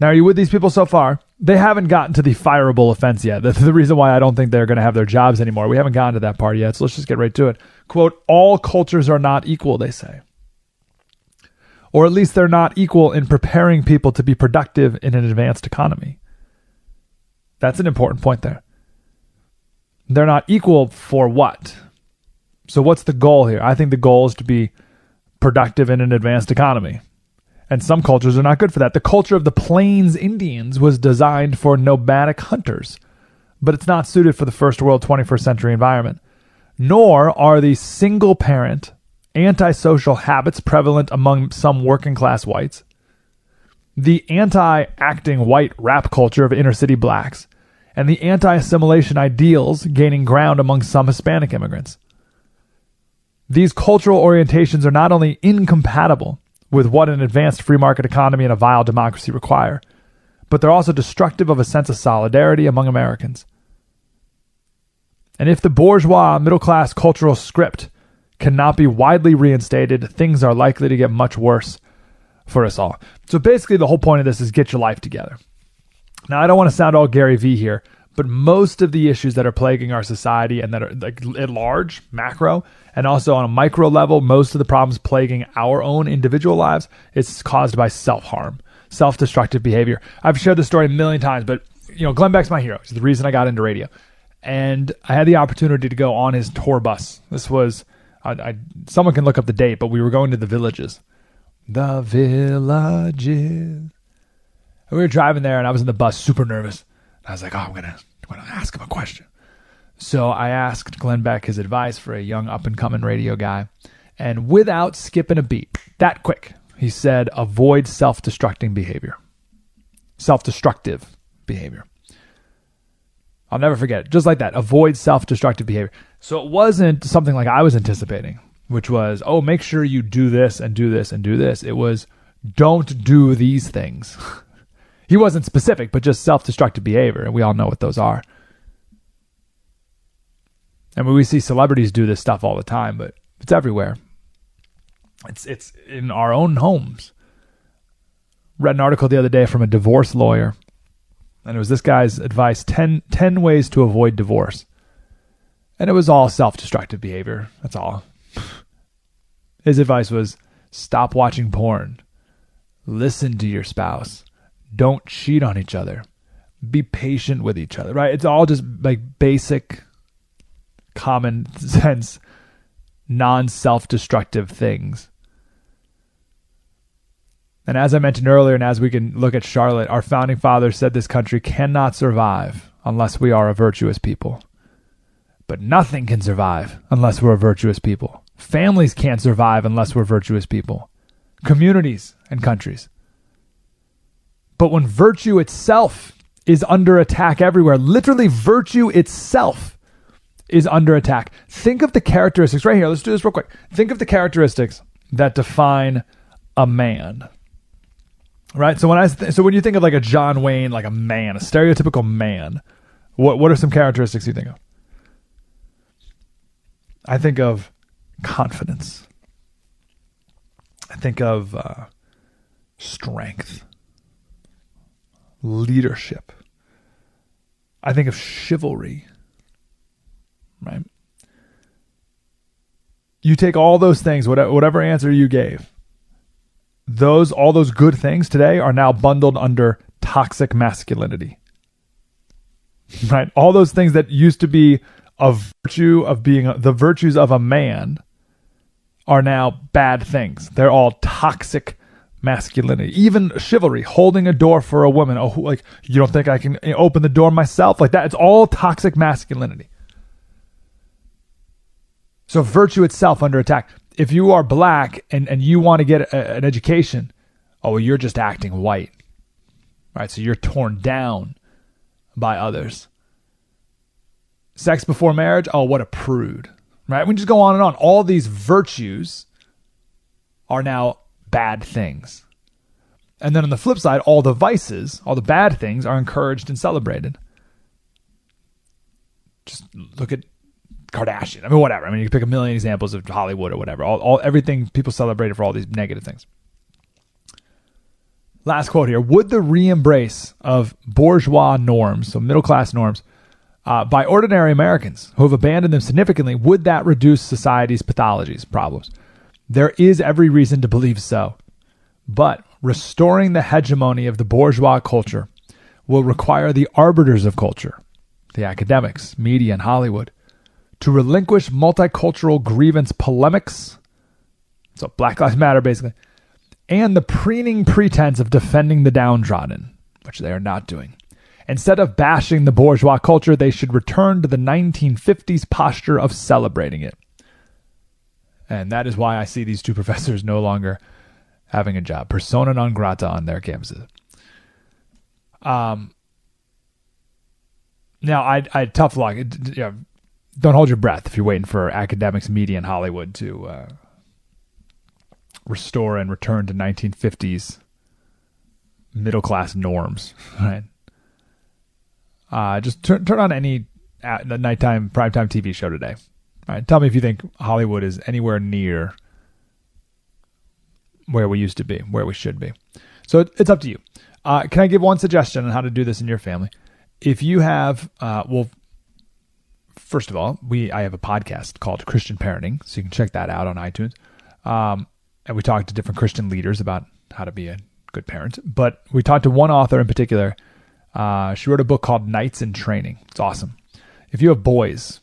Now, are you with these people so far? They haven't gotten to the fireable offense yet. That's the reason why I don't think they're going to have their jobs anymore. We haven't gotten to that part yet, so let's just get right to it. Quote, all cultures are not equal, they say. Or at least they're not equal in preparing people to be productive in an advanced economy. That's an important point there. They're not equal for what? So, what's the goal here? I think the goal is to be productive in an advanced economy. And some cultures are not good for that. The culture of the Plains Indians was designed for nomadic hunters, but it's not suited for the first world 21st century environment. Nor are the single parent, antisocial habits prevalent among some working class whites, the anti acting white rap culture of inner city blacks, and the anti assimilation ideals gaining ground among some Hispanic immigrants. These cultural orientations are not only incompatible with what an advanced free market economy and a vile democracy require, but they're also destructive of a sense of solidarity among Americans. And if the bourgeois middle class cultural script cannot be widely reinstated, things are likely to get much worse for us all. So basically, the whole point of this is get your life together. Now, I don't want to sound all Gary Vee here, but most of the issues that are plaguing our society and that are like at large, macro, and also on a micro level, most of the problems plaguing our own individual lives is caused by self harm, self destructive behavior. I've shared this story a million times, but you know, Glenn Beck's my hero. He's the reason I got into radio, and I had the opportunity to go on his tour bus. This was, I, I, someone can look up the date, but we were going to the villages, the villages. We were driving there, and I was in the bus, super nervous. I was like, "Oh, I'm gonna, I'm gonna ask him a question." So I asked Glenn Beck his advice for a young up and coming radio guy. And without skipping a beat, that quick, he said, avoid self destructing behavior, self destructive behavior. I'll never forget it. Just like that. Avoid self destructive behavior. So it wasn't something like I was anticipating, which was, oh, make sure you do this and do this and do this. It was, don't do these things. he wasn't specific, but just self destructive behavior. And we all know what those are. I mean, we see celebrities do this stuff all the time, but it's everywhere. It's it's in our own homes. Read an article the other day from a divorce lawyer, and it was this guy's advice 10, 10 ways to avoid divorce. And it was all self destructive behavior. That's all. His advice was stop watching porn, listen to your spouse, don't cheat on each other, be patient with each other, right? It's all just like basic, common sense, non self destructive things. And as I mentioned earlier, and as we can look at Charlotte, our founding fathers said this country cannot survive unless we are a virtuous people. But nothing can survive unless we're virtuous people. Families can't survive unless we're virtuous people. Communities and countries. But when virtue itself is under attack everywhere, literally virtue itself is under attack. Think of the characteristics right here. Let's do this real quick. Think of the characteristics that define a man right? So when I th- so when you think of like a John Wayne, like a man, a stereotypical man, what what are some characteristics you think of? I think of confidence. I think of uh, strength, leadership. I think of chivalry. Right. You take all those things, whatever, whatever answer you gave, those all those good things today are now bundled under toxic masculinity. Right? All those things that used to be a virtue of being the virtues of a man are now bad things. They're all toxic masculinity. Even chivalry, holding a door for a woman. Oh, like you don't think I can eh, open the door myself? Like that. It's all toxic masculinity. So virtue itself under attack if you are black and, and you want to get a, an education, oh, well, you're just acting white. Right? So you're torn down by others. Sex before marriage, oh, what a prude. Right? We just go on and on. All these virtues are now bad things. And then on the flip side, all the vices, all the bad things are encouraged and celebrated. Just look at Kardashian. I mean, whatever. I mean, you can pick a million examples of Hollywood or whatever. All, all everything people celebrated for all these negative things. Last quote here: Would the re-embrace of bourgeois norms, so middle class norms, uh, by ordinary Americans who have abandoned them significantly, would that reduce society's pathologies, problems? There is every reason to believe so, but restoring the hegemony of the bourgeois culture will require the arbiters of culture, the academics, media, and Hollywood to relinquish multicultural grievance polemics, so Black Lives Matter basically, and the preening pretense of defending the downtrodden, which they are not doing. Instead of bashing the bourgeois culture, they should return to the 1950s posture of celebrating it. And that is why I see these two professors no longer having a job. Persona non grata on their campuses. Um, now, I, I tough luck. It, you know, don't hold your breath if you're waiting for academics, media, and Hollywood to uh, restore and return to 1950s middle class norms. Right? Uh, just turn turn on any at the nighttime primetime TV show today. Right? Tell me if you think Hollywood is anywhere near where we used to be, where we should be. So it, it's up to you. Uh, can I give one suggestion on how to do this in your family? If you have, uh, well, first of all, we I have a podcast called Christian Parenting, so you can check that out on iTunes. Um, and we talk to different Christian leaders about how to be a good parent. But we talked to one author in particular. Uh, she wrote a book called Knights in Training. It's awesome. If you have boys,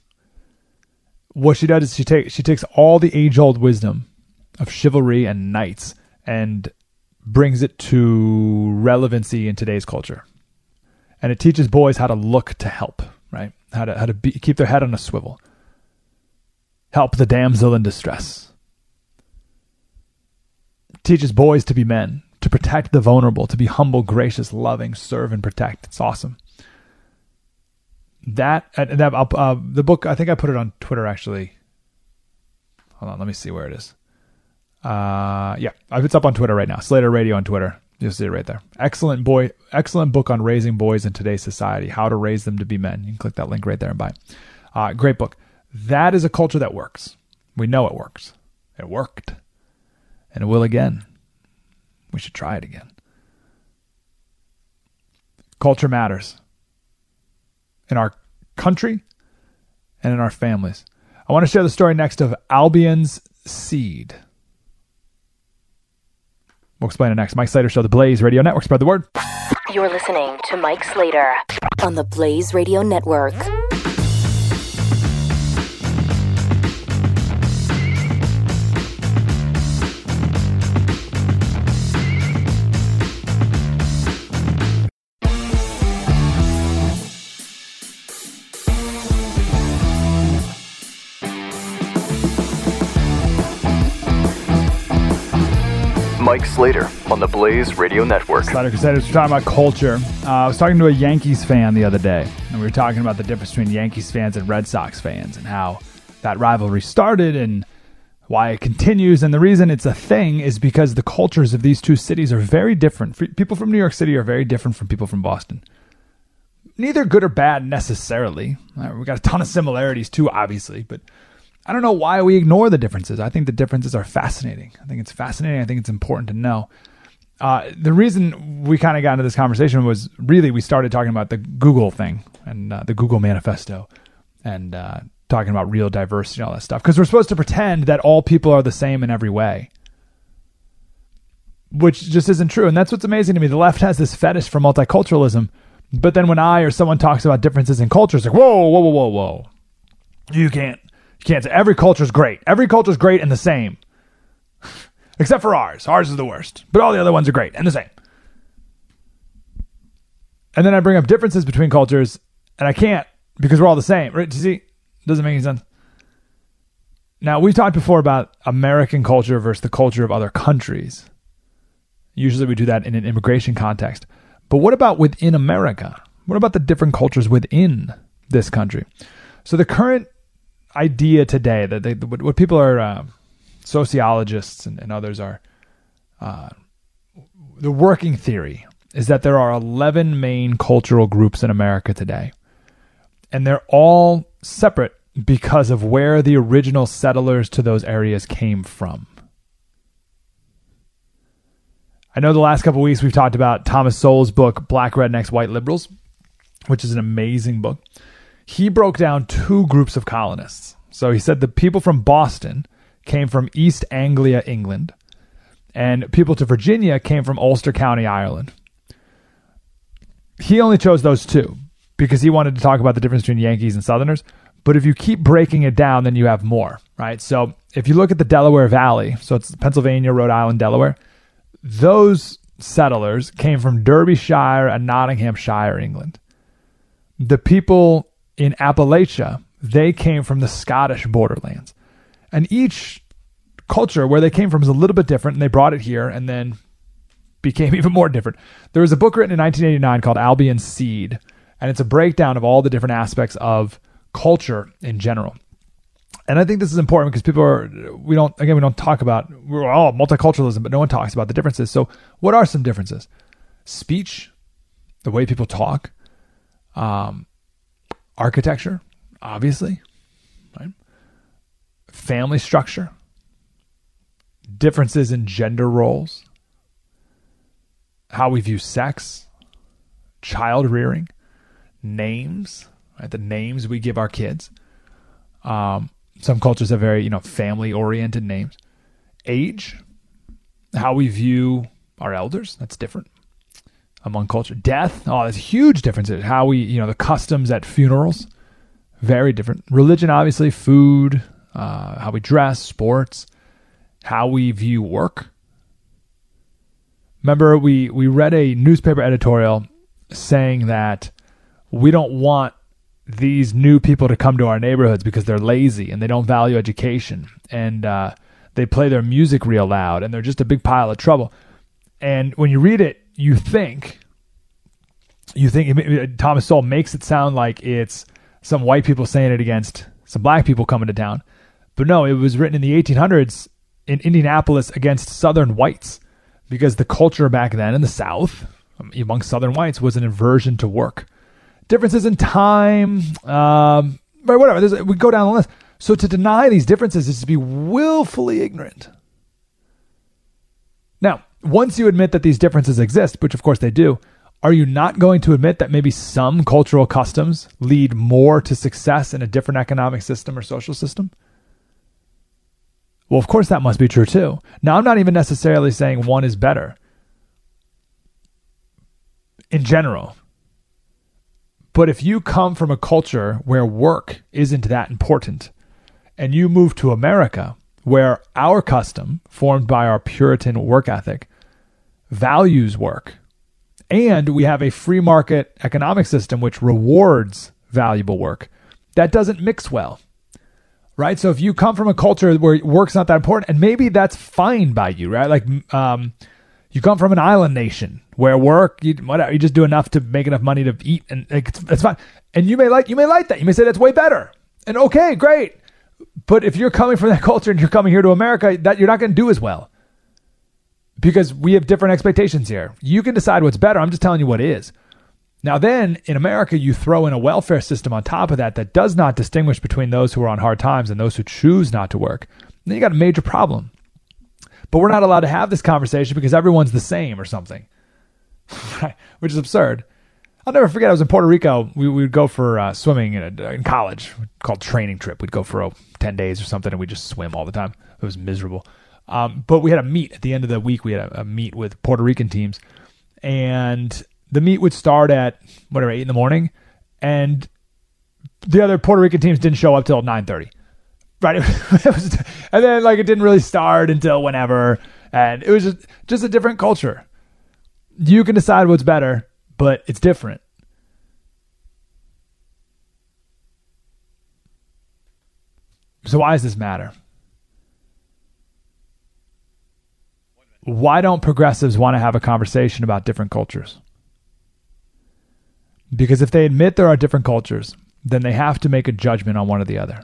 what she does is she takes she takes all the age old wisdom of chivalry and knights and brings it to relevancy in today's culture. And it teaches boys how to look to help, right? how to how to be, keep their head on a swivel. Help the damsel in distress. Teaches boys to be men, protect the vulnerable, to be humble, gracious, loving, serve, and protect. It's awesome. that, that uh, uh, the book. I think I put it on Twitter actually. Hold on, let me see where it is. Uh, yeah, it's up on Twitter right now. Slater Radio on Twitter. You'll see it right there. Excellent boy, excellent book on raising boys in today's society. How to raise them to be men. You can click that link right there and buy. It. Uh, great book. That is a culture that works. We know it works. It worked, and it will again. We should try it again. Culture matters in our country and in our families. I want to share the story next of Albion's seed. We'll explain it next. Mike Slater Show, the Blaze Radio Network. Spread the word. You're listening to Mike Slater on the Blaze Radio Network. Mike Slater on the Blaze Radio Network. Slater Crusaders, we're talking about culture. Uh, I was talking to a Yankees fan the other day, and we were talking about the difference between Yankees fans and Red Sox fans and how that rivalry started and why it continues. And the reason it's a thing is because the cultures of these two cities are very different. People from New York City are very different from people from Boston. Neither good or bad necessarily. Uh, we got a ton of similarities too, obviously, but I don't know why we ignore the differences. I think the differences are fascinating. I think it's fascinating. I think it's important to know. Uh, the reason we kind of got into this conversation was really we started talking about the Google thing and uh, the Google manifesto and uh, talking about real diversity and all that stuff. Because we're supposed to pretend that all people are the same in every way, which just isn't true. And that's what's amazing to me. The left has this fetish for multiculturalism. But then when I or someone talks about differences in cultures, like, whoa, whoa, whoa, whoa, whoa. You can't can't say every culture is great. Every culture is great and the same. Except for ours. Ours is the worst. But all the other ones are great and the same. And then I bring up differences between cultures, and I can't because we're all the same. Right? You see? Doesn't make any sense. Now, we've talked before about American culture versus the culture of other countries. Usually we do that in an immigration context. But what about within America? What about the different cultures within this country? So the current idea today that they, what people are uh, sociologists and, and, others are uh, the working theory is that there are 11 main cultural groups in America today and they're all separate because of where the original settlers to those areas came from. I know the last couple weeks we've talked about Thomas Sowell's book Black Rednecks White Liberals, which is an amazing book he broke down two groups of colonists. So he said the people from Boston came from East Anglia, England, and people to Virginia came from Ulster County, Ireland. He only chose those two because he wanted to talk about the difference between Yankees and Southerners. But if you keep breaking it down, then you have more, right? So if you look at the Delaware Valley, so it's Pennsylvania, Rhode Island, Delaware, those settlers came from Derbyshire and Nottinghamshire, England. The people in Appalachia, they came from the Scottish borderlands. And each culture where they came from is a little bit different, and they brought it here and then became even more different. There was a book written in 1989 called Albion's Seed, and it's a breakdown of all the different aspects of culture in general. And I think this is important because people are, we don't, again, we don't talk about, we're all multiculturalism, but no one talks about the differences. So, what are some differences? Speech, the way people talk, um, architecture, obviously, right? Family structure, differences in gender roles, how we view sex, child rearing, names, right? The names we give our kids. Um, some cultures have very, you know, family oriented names. Age, how we view our elders, that's different among culture. Death, oh, there's huge differences. How we, you know, the customs at funerals, very different. Religion, obviously, food, uh, how we dress, sports, how we view work. Remember, we, we read a newspaper editorial saying that we don't want these new people to come to our neighborhoods because they're lazy and they don't value education and uh, they play their music real loud and they're just a big pile of trouble. And when you read it, you think you think Thomas Sowell makes it sound like it's some white people saying it against some black people coming to town. But no, it was written in the 1800s in Indianapolis against Southern whites because the culture back then in the South, among Southern whites, was an aversion to work. Differences in time, um, but whatever. There's, we go down the list. So to deny these differences is to be willfully ignorant. Once you admit that these differences exist, which of course they do, are you not going to admit that maybe some cultural customs lead more to success in a different economic system or social system? Well, of course, that must be true too. Now, I'm not even necessarily saying one is better in general. But if you come from a culture where work isn't that important and you move to America, where our custom, formed by our Puritan work ethic, values work, and we have a free market economic system which rewards valuable work, that doesn't mix well right? So if you come from a culture where work's not that important, and maybe that's fine by you, right? Like, um, you come from an island nation where work, you, whatever, you just do enough to make enough money to eat, and it's, it's fine. And you may like, you may like that. You may say that's way better, and okay, great. But if you're coming from that culture and you're coming here to America, that you're not going to do as well because we have different expectations here. You can decide what's better. I'm just telling you what is. Now, then in America, you throw in a welfare system on top of that that does not distinguish between those who are on hard times and those who choose not to work. Then you got a major problem. But we're not allowed to have this conversation because everyone's the same or something, which is absurd. I'll never forget. I was in Puerto Rico. We, we would go for uh, swimming in, a, in college, called training trip. We'd go for ten days or something, and we just swim all the time. It was miserable. Um, but we had a meet at the end of the week. We had a, a meet with Puerto Rican teams, and the meet would start at whatever eight in the morning, and the other Puerto Rican teams didn't show up till nine thirty. Right, it was, and then like it didn't really start until whenever, and it was just just a different culture. You can decide what's better, but it's different. So why does this matter? Why don't progressives want to have a conversation about different cultures? Because if they admit there are different cultures, then they have to make a judgment on one or the other.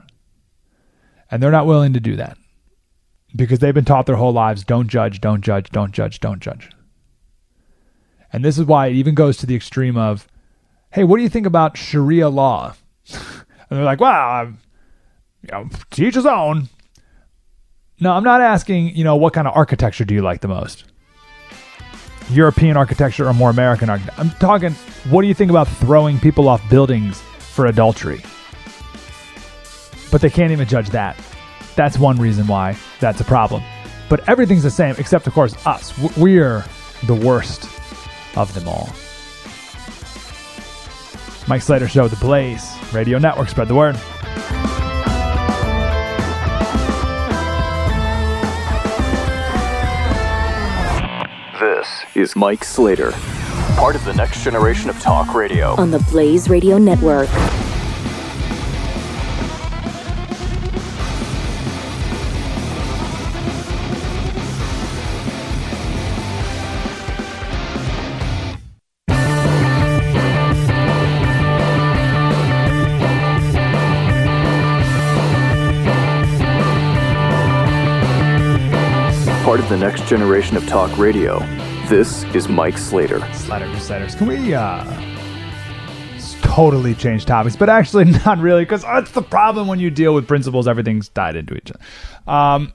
And they're not willing to do that because they've been taught their whole lives don't judge, don't judge, don't judge, don't judge. And this is why it even goes to the extreme of, hey, what do you think about Sharia law? and they're like, well, I'm, you know, teach his own. No, I'm not asking, you know, what kind of architecture do you like the most? European architecture or more American architecture. I'm talking, what do you think about throwing people off buildings for adultery? But they can't even judge that. That's one reason why that's a problem. But everything's the same, except, of course, us. We're the worst of them all. Mike Slater Show, The Blaze, Radio Network, spread the word. Is Mike Slater, part of the next generation of talk radio. on the Blaze Radio Network. Part of the next generation of talk radio. This is Mike Slater. Slater Crusaders. Can we uh totally change topics? But actually not really, because that's the problem when you deal with principles, everything's tied into each other. Um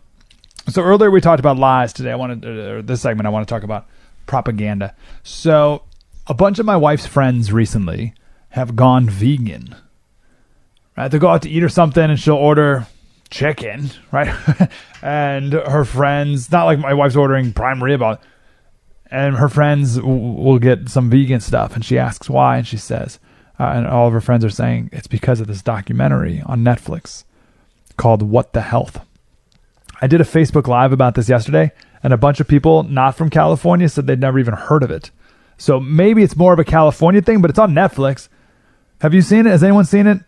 so earlier we talked about lies. Today I wanted uh, this segment I want to talk about propaganda. So a bunch of my wife's friends recently have gone vegan. Right? They go out to eat or something and she'll order chicken, right? and her friends, not like my wife's ordering prime rib, uh, and her friends w- will get some vegan stuff. And she asks why, and she says, uh, and all of her friends are saying it's because of this documentary on Netflix called What the Health. I did a Facebook Live about this yesterday, and a bunch of people not from California said they'd never even heard of it. So maybe it's more of a California thing, but it's on Netflix. Have you seen it? Has anyone seen it?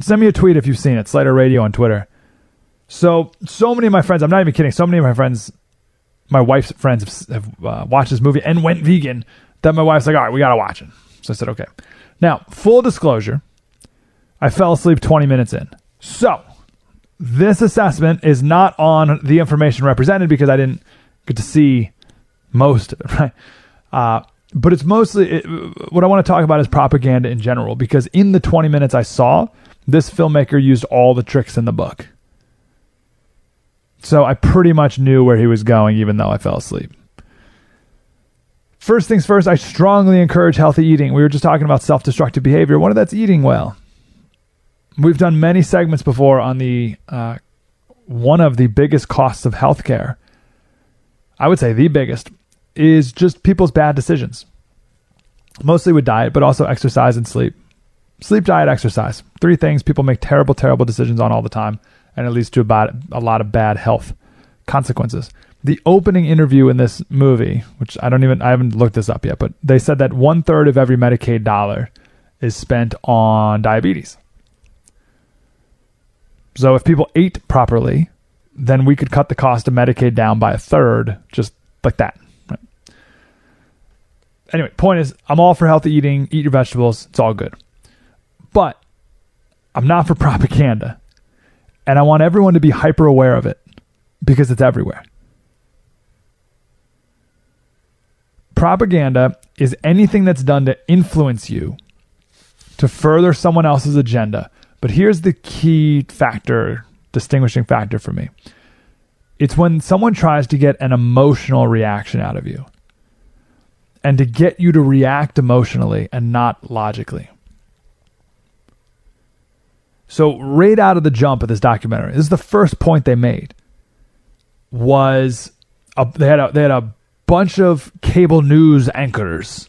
Send me a tweet if you've seen it. Slater Radio on Twitter. So, so many of my friends, I'm not even kidding, so many of my friends, my wife's friends have, have uh, watched this movie and went vegan that my wife's like, all right, we got to watch it. So I said, okay. Now, full disclosure, I fell asleep 20 minutes in. So, this assessment is not on the information represented because I didn't get to see most of it, right? Uh, but it's mostly it, what I want to talk about is propaganda in general because in the 20 minutes I saw, this filmmaker used all the tricks in the book. So I pretty much knew where he was going, even though I fell asleep. First things first, I strongly encourage healthy eating. We were just talking about self destructive behavior. One of that's eating well. We've done many segments before on the uh, one of the biggest costs of healthcare. I would say the biggest is just people's bad decisions, mostly with diet, but also exercise and sleep. Sleep, diet, exercise. Three things people make terrible, terrible decisions on all the time, and it leads to about a lot of bad health consequences. The opening interview in this movie, which I don't even, I haven't looked this up yet, but they said that one third of every Medicaid dollar is spent on diabetes. So if people ate properly, then we could cut the cost of Medicaid down by a third, just like that. Anyway, point is, I'm all for healthy eating. Eat your vegetables. It's all good. But I'm not for propaganda. And I want everyone to be hyper aware of it because it's everywhere. Propaganda is anything that's done to influence you to further someone else's agenda. But here's the key factor, distinguishing factor for me it's when someone tries to get an emotional reaction out of you and to get you to react emotionally and not logically. So right out of the jump of this documentary, this is the first point they made. Was a, they had a, they had a bunch of cable news anchors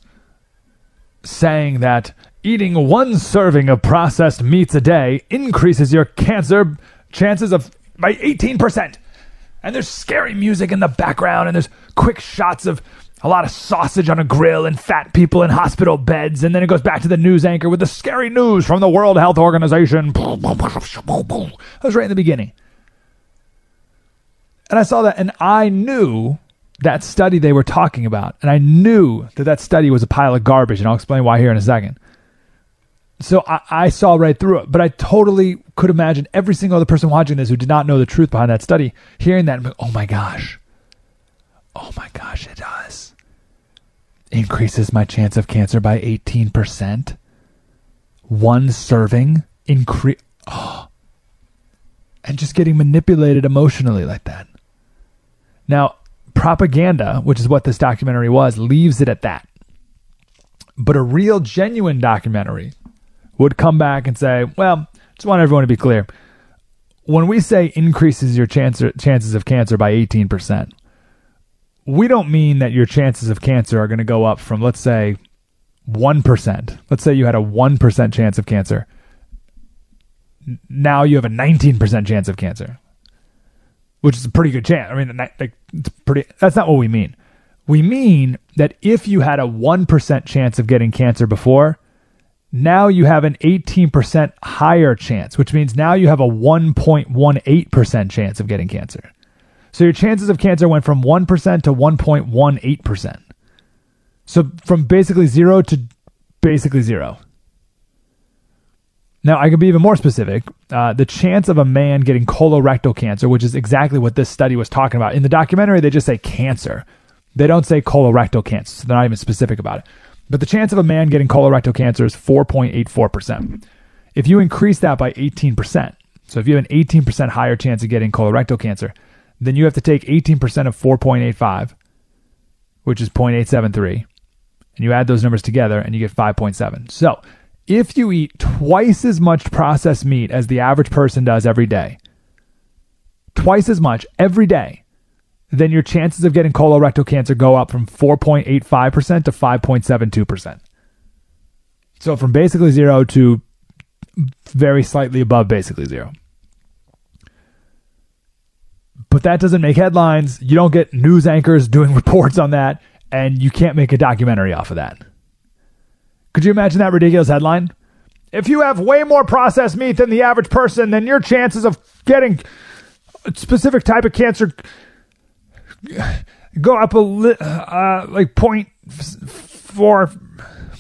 saying that eating one serving of processed meats a day increases your cancer chances of by 18%. And there's scary music in the background and there's quick shots of a lot of sausage on a grill and fat people in hospital beds. And then it goes back to the news anchor with the scary news from the World Health Organization. That was right in the beginning. And I saw that and I knew that study they were talking about. And I knew that that study was a pile of garbage. And I'll explain why here in a second. So I, I, saw right through it, but I totally could imagine every single other person watching this who did not know the truth behind that study hearing that and oh my gosh, oh my gosh, it does. Increases my chance of cancer by 18%. One serving increase. Oh. And just getting manipulated emotionally like that. Now, propaganda, which is what this documentary was, leaves it at that. But a real, genuine documentary would come back and say, well, just want everyone to be clear. When we say increases your chance, chances of cancer by 18%, we don't mean that your chances of cancer are going to go up from, let's say, 1%. Let's say you had a 1% chance of cancer. Now you have a 19% chance of cancer, which is a pretty good chance. I mean, like, it's pretty, that's not what we mean. We mean that if you had a 1% chance of getting cancer before, now you have an 18% higher chance, which means now you have a 1.18% chance of getting cancer. So your chances of cancer went from 1% to 1.18%. So from basically zero to basically zero. Now, I can be even more specific. Uh, the chance of a man getting colorectal cancer, which is exactly what this study was talking about. In the documentary, they just say cancer. They don't say colorectal cancer, so they're not even specific about it. But the chance of a man getting colorectal cancer is 4.84%. If you increase that by 18%, so if you have an 18% higher chance of getting colorectal cancer, then you have to take 18% of 4.85, which is 0.873, and you add those numbers together and you get 5.7. So if you eat twice as much processed meat as the average person does every day, twice as much every day, then your chances of getting colorectal cancer go up from 4.85% to 5.72%. So from basically zero to very slightly above basically zero. But that doesn't make headlines. You don't get news anchors doing reports on that, and you can't make a documentary off of that. Could you imagine that ridiculous headline? If you have way more processed meat than the average person, then your chances of getting a specific type of cancer go up a li- uh, like point four,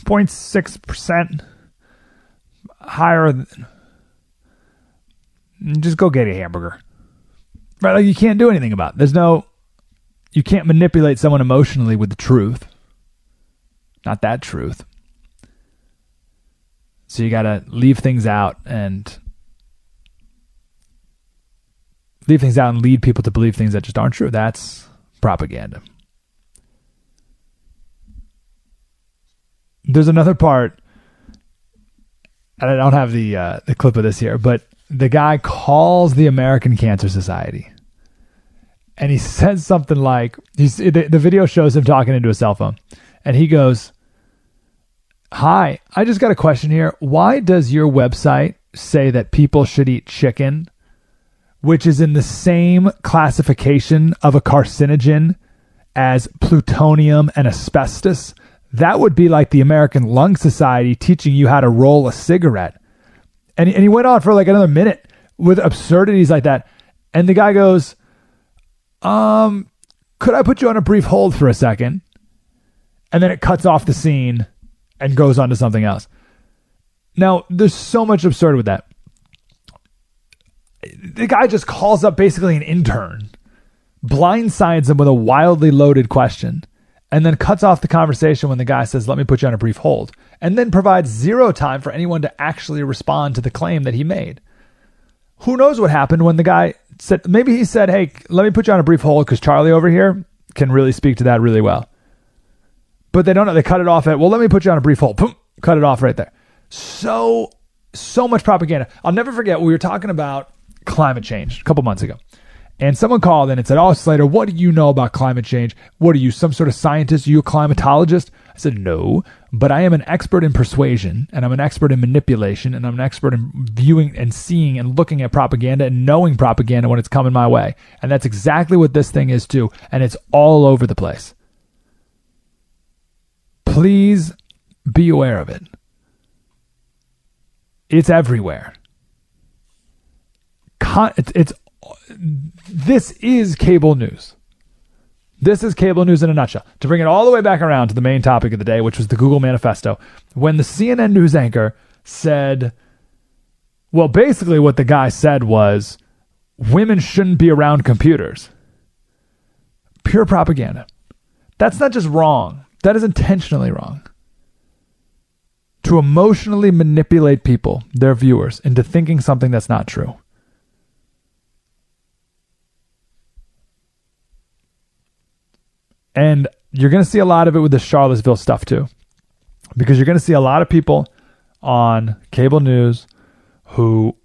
point six percent higher. Than, just go get a hamburger. Right? Like you can't do anything about it. There's no, you can't manipulate someone emotionally with the truth. Not that truth. So you got to leave things out and leave things out and lead people to believe things that just aren't true. That's propaganda. There's another part, and I don't have the uh, the clip of this here, but the guy calls the American Cancer Society, and he says something like, "He's the, the video shows him talking into a cell phone, and he goes." Hi, I just got a question here. Why does your website say that people should eat chicken, which is in the same classification of a carcinogen as plutonium and asbestos? That would be like the American Lung Society teaching you how to roll a cigarette. And, and he went on for like another minute with absurdities like that. And the guy goes, Um, could I put you on a brief hold for a second? And then it cuts off the scene and goes on to something else. Now, there's so much absurd with that. The guy just calls up basically an intern, blindsides him with a wildly loaded question, and then cuts off the conversation when the guy says, Let me put you on a brief hold, and then provides zero time for anyone to actually respond to the claim that he made. Who knows what happened when the guy said, maybe he said, Hey, let me put you on a brief hold because Charlie over here can really speak to that really well but they don't know. They cut it off at, well, let me put you on a brief hold. Boom, cut it off right there. So, so much propaganda. I'll never forget, we were talking about climate change a couple months ago. And someone called in and said, Oh, Slater, what do you know about climate change? What are you, some sort of scientist? Are you a climatologist? I said, No, but I am an expert in persuasion and I'm an expert in manipulation and I'm an expert in viewing and seeing and looking at propaganda and knowing propaganda when it's coming my way. And that's exactly what this thing is too. And it's all over the place please be aware of it. It's everywhere. Con- it's, it's this is cable news. This is cable news in a nutshell. To bring it all the way back around to the main topic of the day, which was the Google manifesto, when the CNN news anchor said, well, basically what the guy said was women shouldn't be around computers. Pure propaganda. That's not just wrong. That is intentionally wrong. To emotionally manipulate people, their viewers, into thinking something that's not true. And you're going to see a lot of it with the Charlottesville stuff too. Because you're going to see a lot of people on cable news who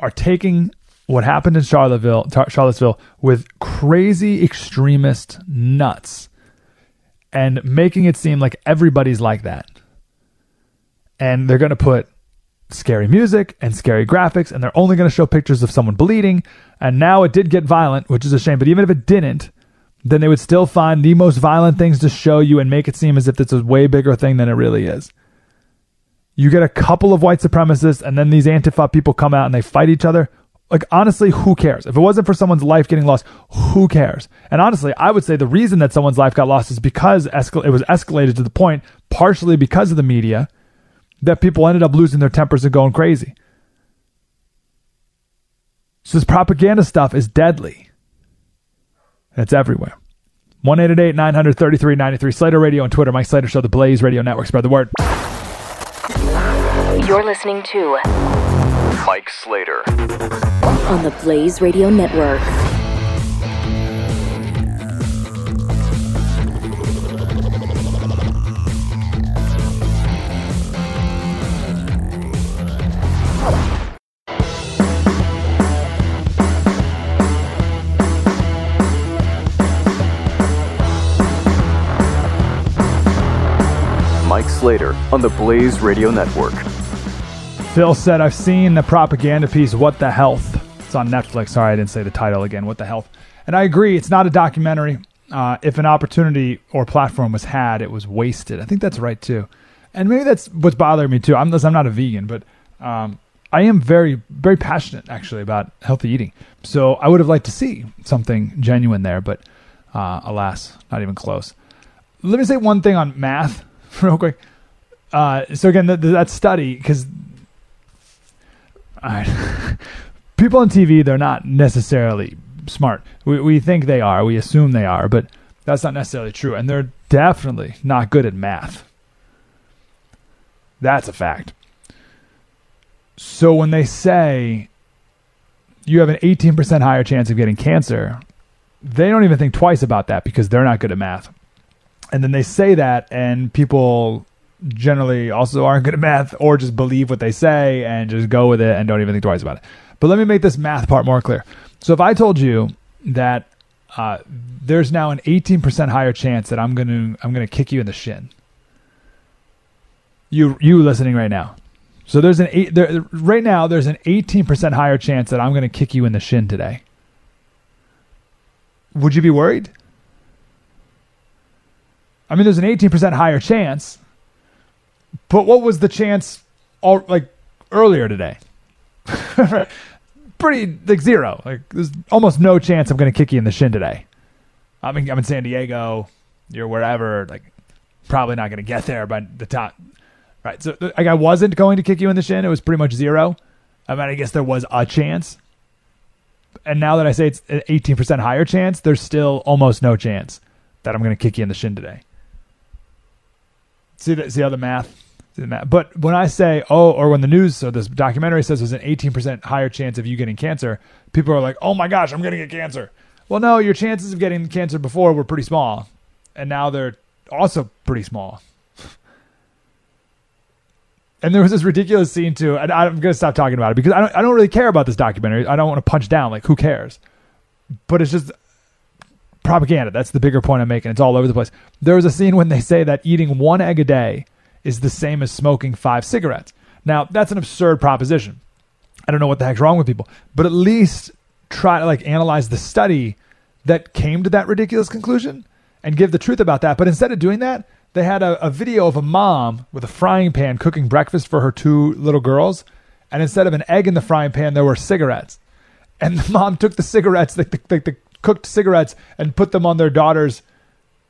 are taking what happened in Charlottesville, Charlottesville with crazy extremist nuts and making it seem like everybody's like that. And they're going to put scary music and scary graphics, and they're only going to show pictures of someone bleeding. And now it did get violent, which is a shame. But even if it didn't, then they would still find the most violent things to show you and make it seem as if it's a way bigger thing than it really is. You get a couple of white supremacists, and then these Antifa people come out and they fight each other. Like honestly who cares? If it wasn't for someone's life getting lost who cares? And honestly i would say the reason that someone's life got lost is because escal- it was escalated to the point partially because of the media that people ended up losing their tempers and going crazy. So this propaganda stuff is deadly it's everywhere. 1-888-933-93 slater radio and twitter. Mike slater show the blaze radio network. Spread the word. You're listening to Mike Slater. on the Blaze Radio Network. Mike Slater on the Blaze Radio Network. phil said i've seen the propaganda piece what the health. It's on netflix. Sorry i didn't say the title again what the health. And i agree it's not a documentary. Uh, if an opportunity or platform was had it was wasted. I think that's right too. And maybe that's what's bothering me too. I'm, I'm not a vegan but um, i am very very passionate actually about healthy eating. So i would have liked to see something genuine there but uh, alas not even close. Let me say one thing on math real quick uh, so again, the, the, that study, because people on TV, they're not necessarily smart. We, we think they are, we assume they are, but that's not necessarily true. And they're definitely not good at math. That's a fact. So when they say you have an 18% higher chance of getting cancer, they don't even think twice about that because they're not good at math. And then they say that, and people generally also aren't good at math or just believe what they say and just go with it and don't even think twice about it. But let me make this math part more clear. So if I told you that uh, there's now an 18% higher chance that I'm going to I'm going to kick you in the shin. You you listening right now. So there's an eight there right now there's an 18% higher chance that I'm going to kick you in the shin today. Would you be worried? I mean there's an 18% higher chance. But what was the chance all like earlier today? Pretty like zero. Like there's almost no chance I'm going to kick you in the shin today. I'm in, I'm in San Diego. You're wherever. Like probably not going to get there by the top. Right. So like I wasn't going to kick you in the shin. It was pretty much zero. I mean, I guess there was a chance. And now that I say it's an 18% higher chance, there's still almost no chance that I'm going to kick you in the shin today. See the, see how the math but when I say, oh, or when the news or this documentary says there's an 18% higher chance of you getting cancer, people are like, oh my gosh, I'm going to get cancer. Well, no, your chances of getting cancer before were pretty small, and now they're also pretty small. and there was this ridiculous scene too, and I'm going to stop talking about it because I don't, I don't really care about this documentary. I don't want to punch down. Like, who cares? But it's just propaganda. That's the bigger point I'm making. It's all over the place. There was a scene when they say that eating one egg a day is the same as smoking five cigarettes. Now, that's an absurd proposition. I don't know what the heck's wrong with people, but at least try to like analyze the study that came to that ridiculous conclusion and give the truth about that. But instead of doing that, they had a, a video of a mom with a frying pan cooking breakfast for her two little girls. And instead of an egg in the frying pan, there were cigarettes. And the mom took the cigarettes, the, the, the cooked cigarettes, and put them on their daughter's,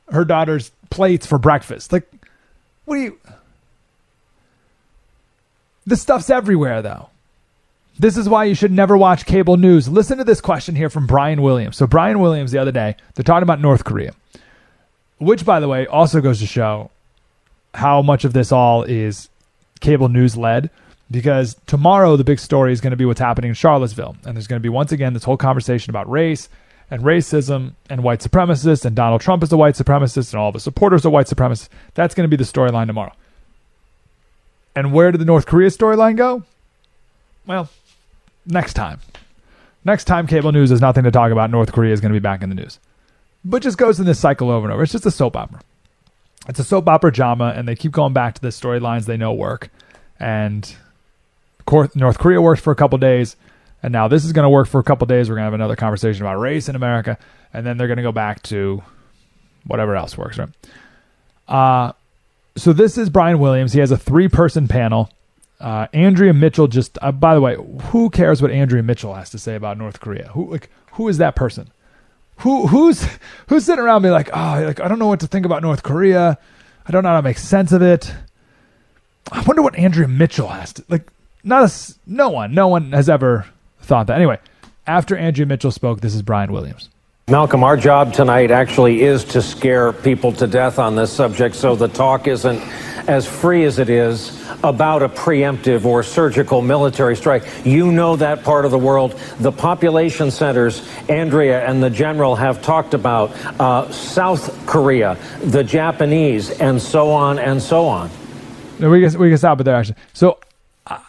her daughter's plates for breakfast. Like, what do you? This stuff's everywhere, though. This is why you should never watch cable news. Listen to this question here from Brian Williams. So, Brian Williams, the other day, they're talking about North Korea, which, by the way, also goes to show how much of this all is cable news led. Because tomorrow, the big story is going to be what's happening in Charlottesville. And there's going to be, once again, this whole conversation about race and racism and white supremacists. And Donald Trump is a white supremacist, and all the supporters are white supremacists. That's going to be the storyline tomorrow. And where did the North Korea storyline go? Well, next time. Next time cable news has nothing to talk about, North Korea is going to be back in the news. But just goes in this cycle over and over. It's just a soap opera. It's a soap opera drama, and they keep going back to the storylines they know work. And North Korea worked for a couple days, and now this is going to work for a couple days. We're going to have another conversation about race in America, and then they're going to go back to whatever else works, right? Uh, so this is Brian Williams. He has a three person panel. Uh, Andrea Mitchell just uh, by the way, who cares what Andrea Mitchell has to say about North Korea? Who like who is that person? Who who's who's sitting around me like, oh, like I don't know what to think about North Korea. I don't know how to make sense of it. I wonder what Andrea Mitchell has to like. Not a no one, no one has ever thought that. Anyway, after Andrea Mitchell spoke, this is Brian Williams. Malcolm, our job tonight actually is to scare people to death on this subject so the talk isn't as free as it is about a preemptive or surgical military strike. You know that part of the world. The population centers, Andrea and the general have talked about uh, South Korea, the Japanese, and so on and so on. No, we can, we can stop it there, actually. So I,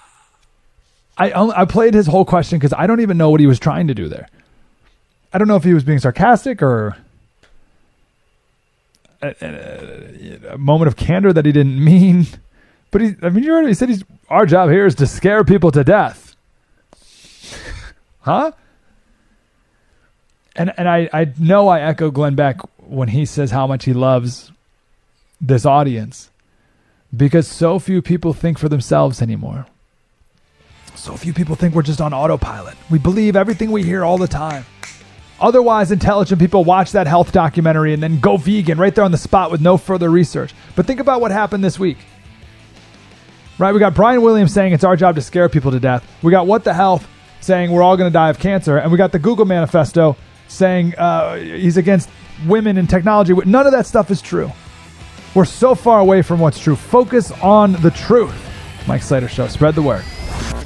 I, I played his whole question because I don't even know what he was trying to do there. I don't know if he was being sarcastic or a, a, a, moment of candor that he didn't mean. But he, I mean, you. He said, he's, "Our job here is to scare people to death." huh? And and I I know I echo Glenn Beck when he says how much he loves this audience because so few people think for themselves anymore. So few people think we're just on autopilot. We believe everything we hear all the time. Otherwise, intelligent people watch that health documentary and then go vegan right there on the spot with no further research. But think about what happened this week. Right, we got Brian Williams saying it's our job to scare people to death. We got What the Health saying we're all going to die of cancer, and we got the Google manifesto saying uh, he's against women in technology. None of that stuff is true. We're so far away from what's true. Focus on the truth. Mike Slater Show. Spread the word.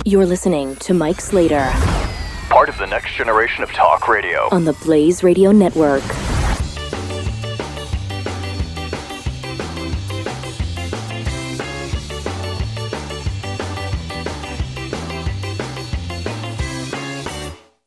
You're listening to Mike Slater Part of the next generation of talk radio. on the Blaze Radio Network.